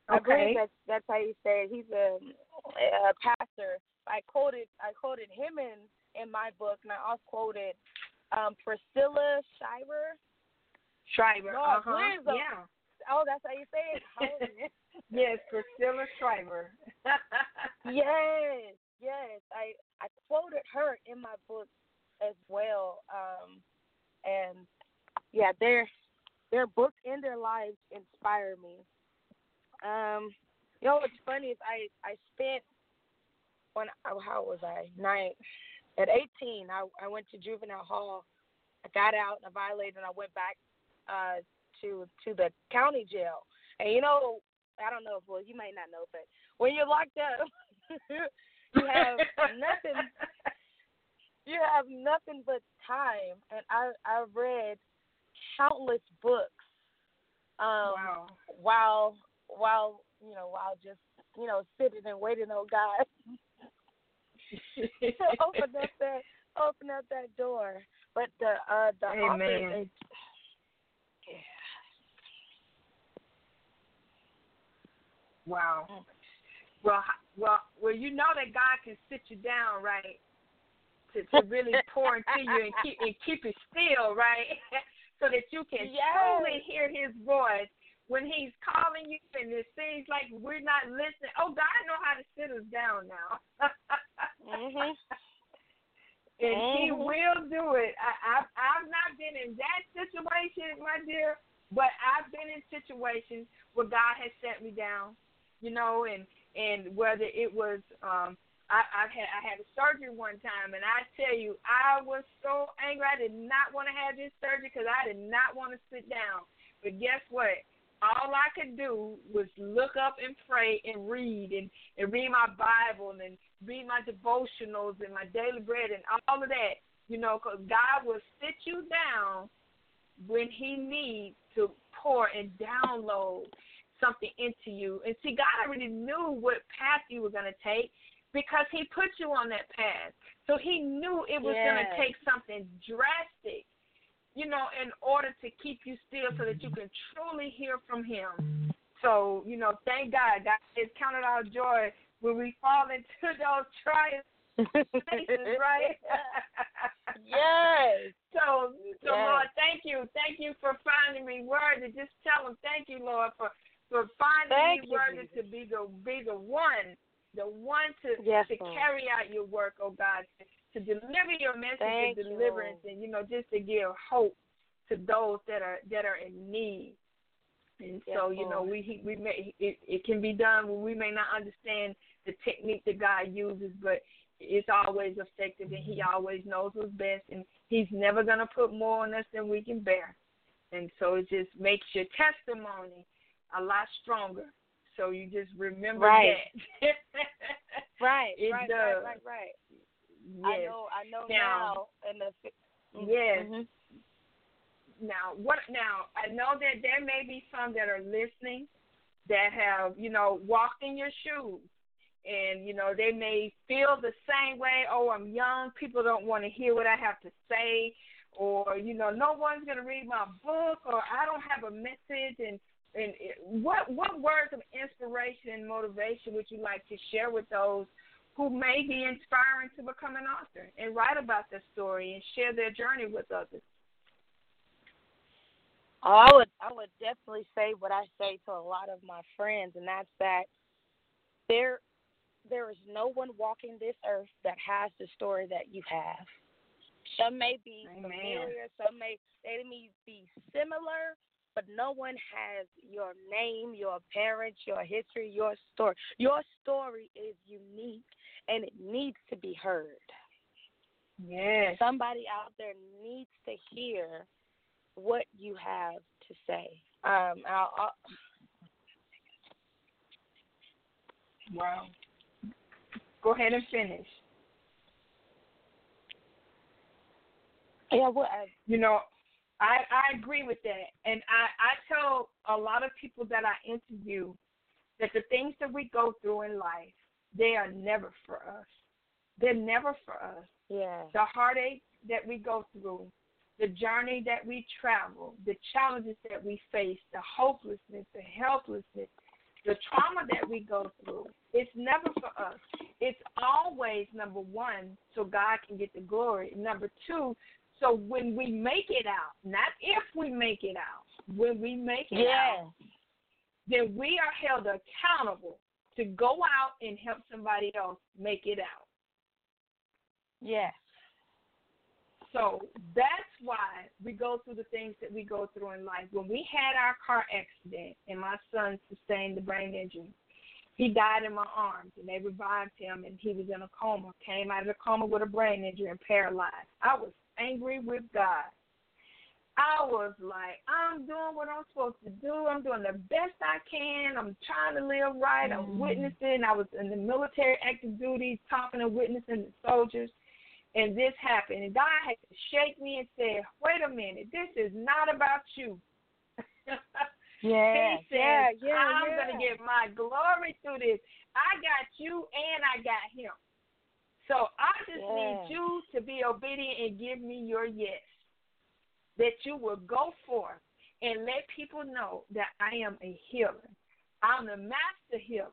I Okay. believe that's that's how you say it. He's a, a pastor. I quoted I quoted him in in my book, and I also quoted um, Priscilla. Shirer. Lord, uh-huh. Yeah. Oh, that's how you say it. <laughs> Yes, Priscilla Shirer. <laughs> yes, yes. I I quoted her in my book as well. Um, and yeah, their their book and their lives inspire me. Um, you know what's funny is I I spent when oh, how was I nine at eighteen I I went to juvenile hall. I got out and I violated and I went back uh to to the county jail. And you know I don't know if well you might not know, but when you're locked up, <laughs> you have nothing. You have nothing but time, and I I read countless books. Um, wow. While while you know while just you know sitting and waiting on God. <laughs> to open up that open up that door. But the uh the Amen. office is Wow. Well, well, well. You know that God can sit you down, right? To to really <laughs> pour into you and keep and keep it still, right? <laughs> so that you can Yes. truly hear His voice when He's calling you, and it seems like we're not listening. Oh, God know how to sit us down now. Mhm. <laughs> and He Mhm. will do it. I, I've I've not been in that situation, my dear, but I've been in situations where God has set me down, you know, and and whether it was um I, I had I had a surgery one time, and I tell you, I was so angry. I did not want to have this surgery because I did not want to sit down. But guess what? All I could do was look up and pray and read and, and read my Bible and read my devotionals and my daily bread and all of that. You know, because God will sit you down when He needs to pour and download something into you. And see, God already knew what path you were going to take because He put you on that path. So He knew it was going to take something drastic, you know, in order to keep you still so that you can truly hear from Him. So, you know, thank God. God has counted our joy when we fall into <laughs> those trials places, <laughs> right? <laughs> yes. So, so Yes. Lord, thank you, thank you for finding me worthy. Just tell them thank you, Lord, for for finding Thank you, worthy Jesus. to be the be the one, the one to Yes, to Lord. carry out your work, oh God, to deliver your message Thank of deliverance, Lord. and you know, just to give hope to those that are that are in need. And Yes, so, you know, we we may it, it can be done when we may not understand the technique that God uses, but it's always effective, and He mm-hmm. always knows what's best, and He's never gonna put more on us than we can bear. And so it just makes your testimony a lot stronger. So you just remember Right. that. <laughs> Right, It right, does. right, right, right. I yes. know I know Now- now in the fi- Yes. Mhm. now what now i know that there may be some that are listening that have you know walked in your shoes and you know they may feel the same way oh i'm young people don't want to hear what i have to say or you know no one's going to read my book or i don't have a message and and what what words of inspiration and motivation would you like to share with those who may be inspiring to become an author and write about their story and share their journey with others Oh, I would I would definitely say what I say to a lot of my friends, and that's that there there is no one walking this earth that has the story that you have. Some may be Amen. familiar, some may they may be similar, but no one has your name, your parents, your history, your story. Your story is unique and it needs to be heard. yes Somebody out there needs to hear what you have to say. Um, I'll, I'll, Wow. Go ahead and finish. yeah, what? I, You know, I I agree with that, and I I tell a lot of people that I interview that the things that we go through in life, they are never for us. They're never for us. yeah, The heartache that we go through, the journey that we travel, the challenges that we face, the hopelessness, the helplessness, the trauma that we go through, it's never for us. It's always number one, so God can get the glory. Number two, so when we make it out, not if we make it out, when we make it yeah, out, then we are held accountable to go out and help somebody else make it out. Yes. So that's why we go through the things that we go through in life. When we had our car accident and my son sustained the brain injury, he died in my arms and they revived him and he was in a coma, came out of the coma with a brain injury and paralyzed. I was angry with God. I was like, I'm doing what I'm supposed to do. I'm doing the best I can. I'm trying to live right. I'm mm. witnessing. I was in the military active duty, talking and witnessing the soldiers and this happened. And God had to shake me and say, wait a minute, this is not about you. <laughs> yeah, he said, yeah, yeah, I'm yeah. going to get my glory through this. I got you and I got him. So I just Yeah. need you to be obedient and give me your yes. That you will go forth and let people know that I am a healer. I'm the master healer.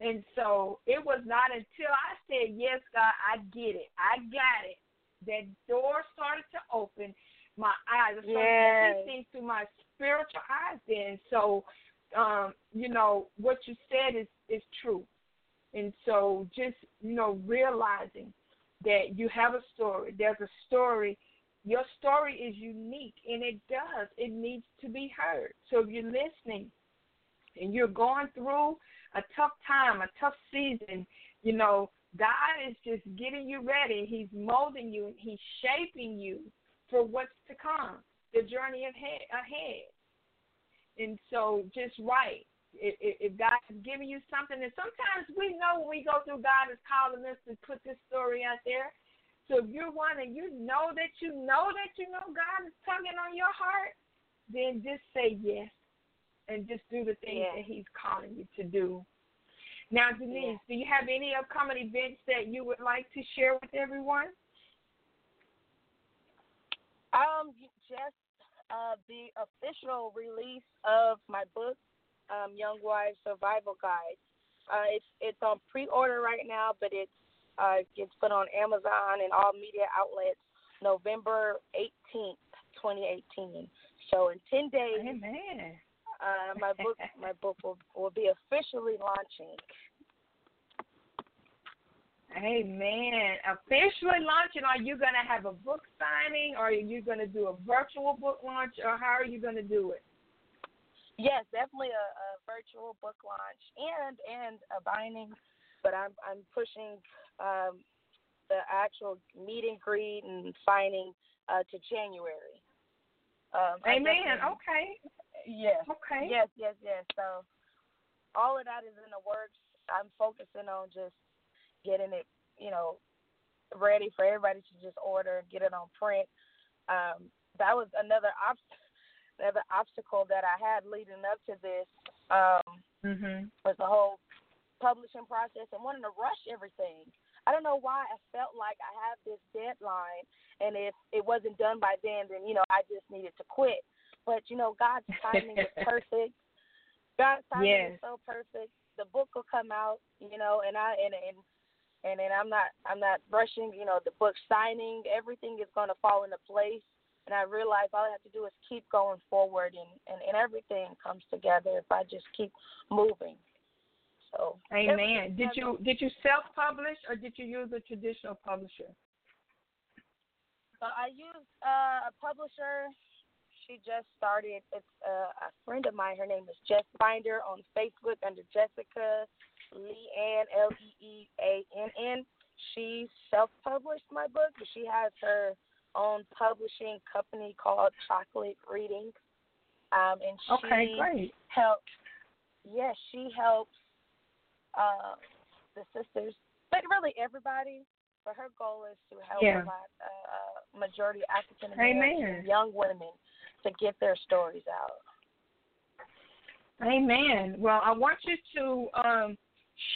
And so it was not until I said, Yes, God, I get it. I got it. That door started to open. My eyes started Yes. to see through my spiritual eyes then. So um, you know, what you said is, is true. And so just, you know, realizing that you have a story. There's a story. Your story is unique and it does. It needs to be heard. So if you're listening and you're going through a tough time, a tough season, you know, God is just getting you ready. He's molding you and He's shaping you for what's to come, the journey ahead. And so just right. If, if God is giving you something, and sometimes we know when we go through, God is calling us to put this story out there. So if you're one and you know that you know that you know God is tugging on your heart, then just say yes and just do the things that He's calling you to do. Now, Denese, do you have any upcoming events that you would like to share with everyone? Um, just uh, the official release of my book, um, Young Wives Survival Guide. Uh, it's it's on pre-order right now, but it's uh, gets put on Amazon and all media outlets November 18th, 2018. So in 10 days, Amen. uh, my book <laughs> my book will will be officially launching. Amen. Officially launching. Are you going to have a book signing, or are you going to do a virtual book launch, or how are you going to do it? Yes, definitely a, a virtual book launch and and a binding, but I'm I'm pushing um, the actual meet and greet and signing uh, to January. Um, Amen. Okay. Yes. Okay. Yes, yes, yes. So all of that is in the works. I'm focusing on just getting it, you know, ready for everybody to just order and get it on print. Um, that was another <laughs> obstacle. Another obstacle that I had leading up to this um, Mhm. was the whole publishing process and wanting to rush everything. I don't know why I felt like I have this deadline, and if it wasn't done by then, then you know I just needed to quit. But you know God's <laughs> timing is perfect. God's timing Yes. is so perfect. The book will come out, you know, and I and and and then I'm not I'm not rushing. You know, the book signing, everything is going to fall into place. And I realize all I have to do is keep going forward, and and and everything comes together if I just keep moving. So Amen. Did you did you self publish or did you use a traditional publisher? So I used uh, a publisher. She just started. It's uh, a friend of mine. Her name is Jess Binder on Facebook under Jessica Leanne L E E A N N. She self-published my book, but she has her own publishing company called Chocolate Readings. Um, and she Okay, great. helps. Yes, she helps uh, the sisters, but really everybody. But her goal is to help Yeah. a lot, uh, majority African American young women to get their stories out. Amen. Well, I want you to um,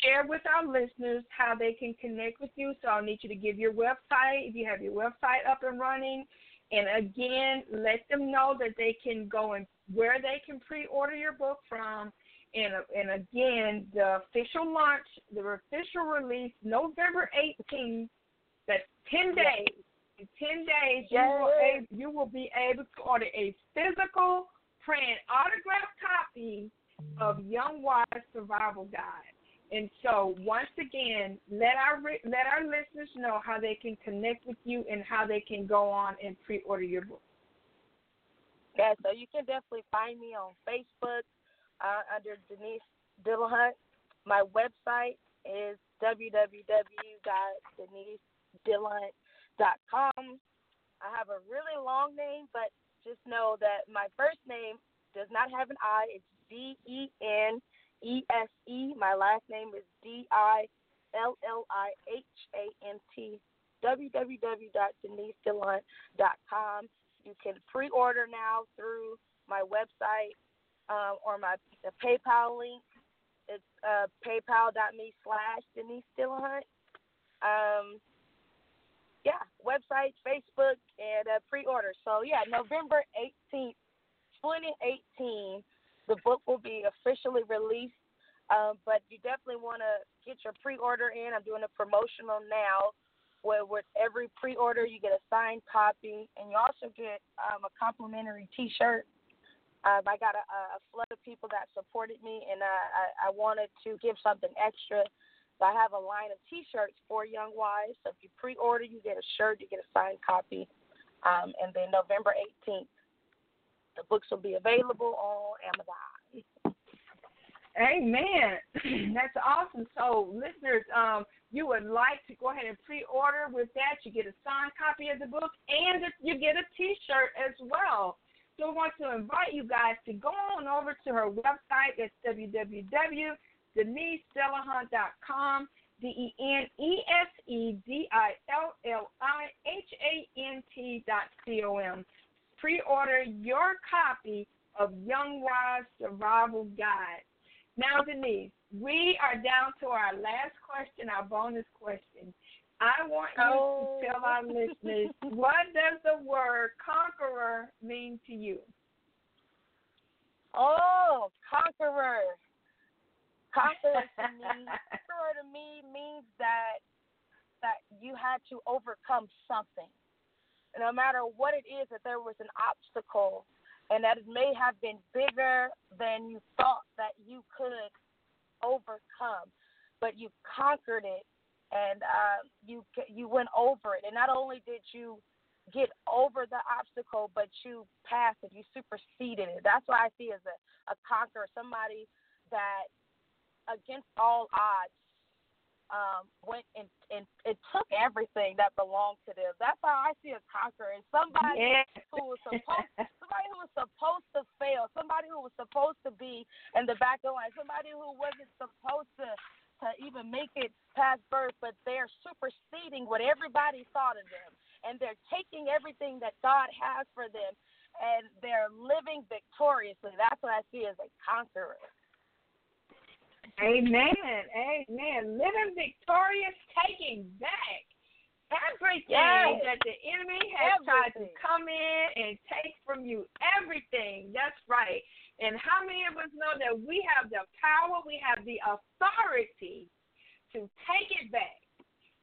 share with our listeners how they can connect with you. So I'll need you to give your website if you have your website up and running. And again, let them know that they can go and where they can pre-order your book from. And and again, the official launch, the official release, November 18th. That's 10 days. In 10 days, you will you will be able to order a physical print autographed copy of Young Wives Survival Guide. And so, once again, let our let our listeners know how they can connect with you and how they can go on and pre-order your book. Yeah, so you can definitely find me on Facebook uh, under Denese Dillihant. My website is www.denesedillihant.com. I have a really long name, but just know that my first name does not have an I. It's D E N E S E. My last name is D I L L I H A N T. www.denesedillihant.com. You can pre-order now through my website um, or my PayPal link. It's uh, paypal.me slash Denese Dillihant. Um, yeah, website, Facebook, and uh, pre-order. So yeah, November 18th, 2018, the book will be officially released. Um, but you definitely want to get your pre-order in. I'm doing a promotional now, where with every pre-order you get a signed copy, and you also get um, a complimentary T-shirt. Um, I got a, a flood of people that supported me, and uh, I, I wanted to give something extra. So I have a line of T-shirts for Young Wives. So if you pre-order, you get a shirt, you get a signed copy, um, and then November 18th, the books will be available on Amazon. Amen. <clears throat> That's awesome. So, listeners, um, you would like to go ahead and pre-order with that. You get a signed copy of the book, and you get a T-shirt as well. So, I want to invite you guys to go on over to her website. That's www.denesedillihant.com. D E N E S E D I L L I H A N T dot C O M. Pre-order your copy of Young Wives Survival Guide. Now, Denese, we are down to our last question, our bonus question. I want you Oh. to tell our listeners <laughs> what does the word conqueror mean to you? Oh, conqueror. Conqueror to me, <laughs> conqueror to me means that that you had to overcome something. No matter what it is, that there was an obstacle, and that it may have been bigger than you thought that you could overcome, but you conquered it, and uh, you you went over it. And not only did you get over the obstacle, but you passed it, you superseded it. That's what I see as a, a conqueror, somebody that against all odds um, went and, and it took everything that belonged to them. That's how I see a conqueror. Somebody Yes. who was supposed somebody who was supposed to fail, somebody who was supposed to be in the back of the line, somebody who wasn't supposed to to even make it past birth, but they're superseding what everybody thought of them. And they're taking everything that God has for them and they're living victoriously. That's what I see as a conqueror. Amen. Amen. Living victorious, taking back everything Yes. that the enemy has tried to come in and take from you. Everything. That's right. And how many of us know that we have the power, we have the authority to take it back?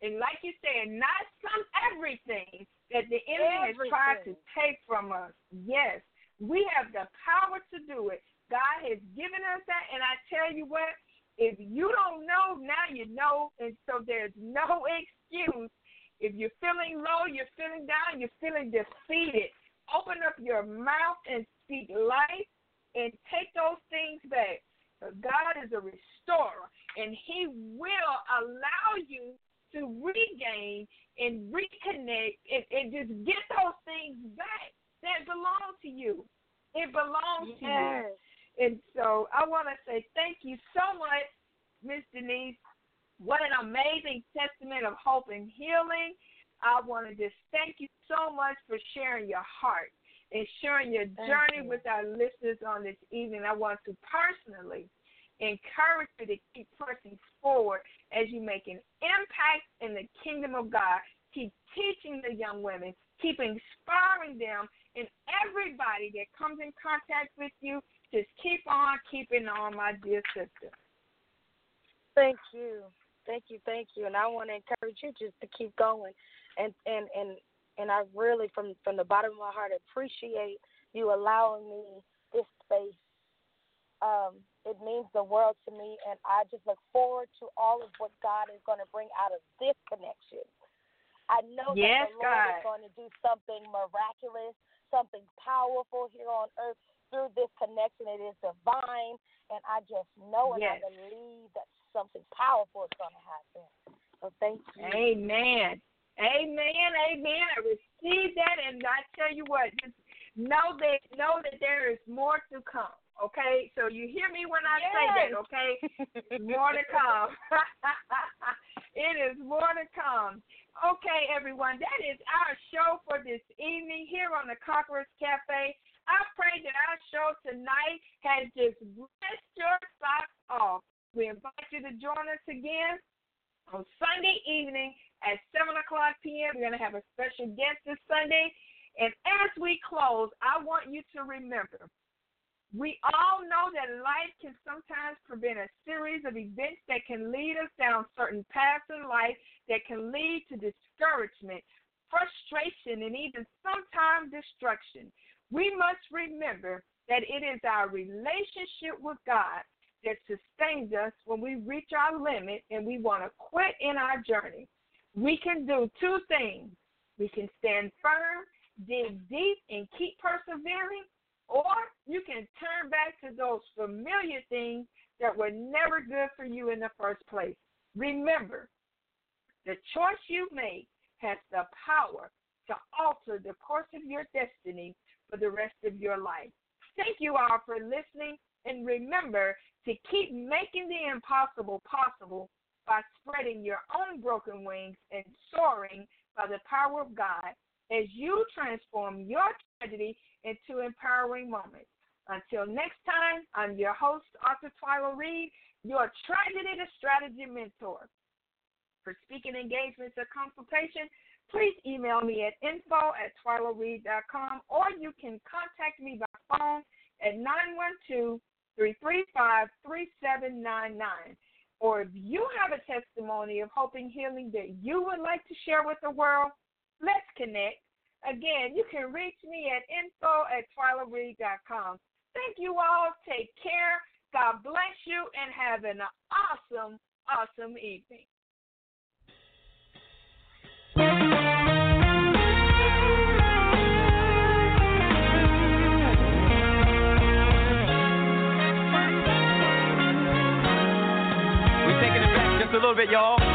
And like you said, not some everything that the enemy has tried to take from us. Yes, we have the power to do it. God has given us that, and I tell you what, if you don't know, now you know, and so there's no excuse. If you're feeling low, you're feeling down, you're feeling defeated, open up your mouth and speak life and take those things back. 'Cause God is a restorer, and He will allow you to regain and reconnect and, and just get those things back that belong to you. It belongs to you. And so I want to say thank you so much, Miss Denese. What an amazing testament of hope and healing. I want to just thank you so much for sharing your heart and sharing your Thank journey you. with our listeners on this evening. I want to personally encourage you to keep pressing forward as you make an impact in the kingdom of God. Keep teaching the young women, keep inspiring them, and everybody that comes in contact with you, just keep on keeping on, my dear sister. Thank you. Thank you, thank you. And I want to encourage you just to keep going. And and and and I really from from the bottom of my heart appreciate you allowing me this space. Um, it means the world to me and I just look forward to all of what God is going to bring out of this connection. I know Yes, that the Lord God. is going to do something miraculous, something powerful here on earth through this connection. It is divine, and I just know and Yes. I believe that something powerful is going to happen. So thank you. Amen. Amen. Amen. I receive that, and I tell you what, just know that know that there is more to come. Okay, so you hear me when I say that. Okay, <laughs> more to come. <laughs> it is more to come. Okay, everyone, that is our show for this evening here on the Conquerors Cafe. I pray that our show tonight has just blessed your socks off. We invite you to join us again on Sunday evening at 7 o'clock p.m. We're going to have a special guest this Sunday. And as we close, I want you to remember we all know that life can sometimes prevent a series of events that can lead us down certain paths in life that can lead to discouragement, frustration, and even sometimes destruction. We must remember that it is our relationship with God that sustains us when we reach our limit and we want to quit in our journey. We can do two things. We can stand firm, dig deep, and keep persevering, or you can turn back to those familiar things that were never good for you in the first place. Remember, the choice you make has the power to alter the course of your destiny for the rest of your life. Thank you all for listening, and remember to keep making the impossible possible by spreading your own broken wings and soaring by the power of God as you transform your tragedy into empowering moments. Until next time, I'm your host, Author Twyla Reed, your tragedy to strategy mentor. For speaking engagements or consultation, please email me at info at twylareed.com or you can contact me by phone at 912 335 3799. Or if you have a testimony of hope and healing that you would like to share with the world, let's connect. Again, you can reach me at info at twylareed.com. Thank you all. Take care. God bless you and have an awesome, awesome evening. Little bit, y'all.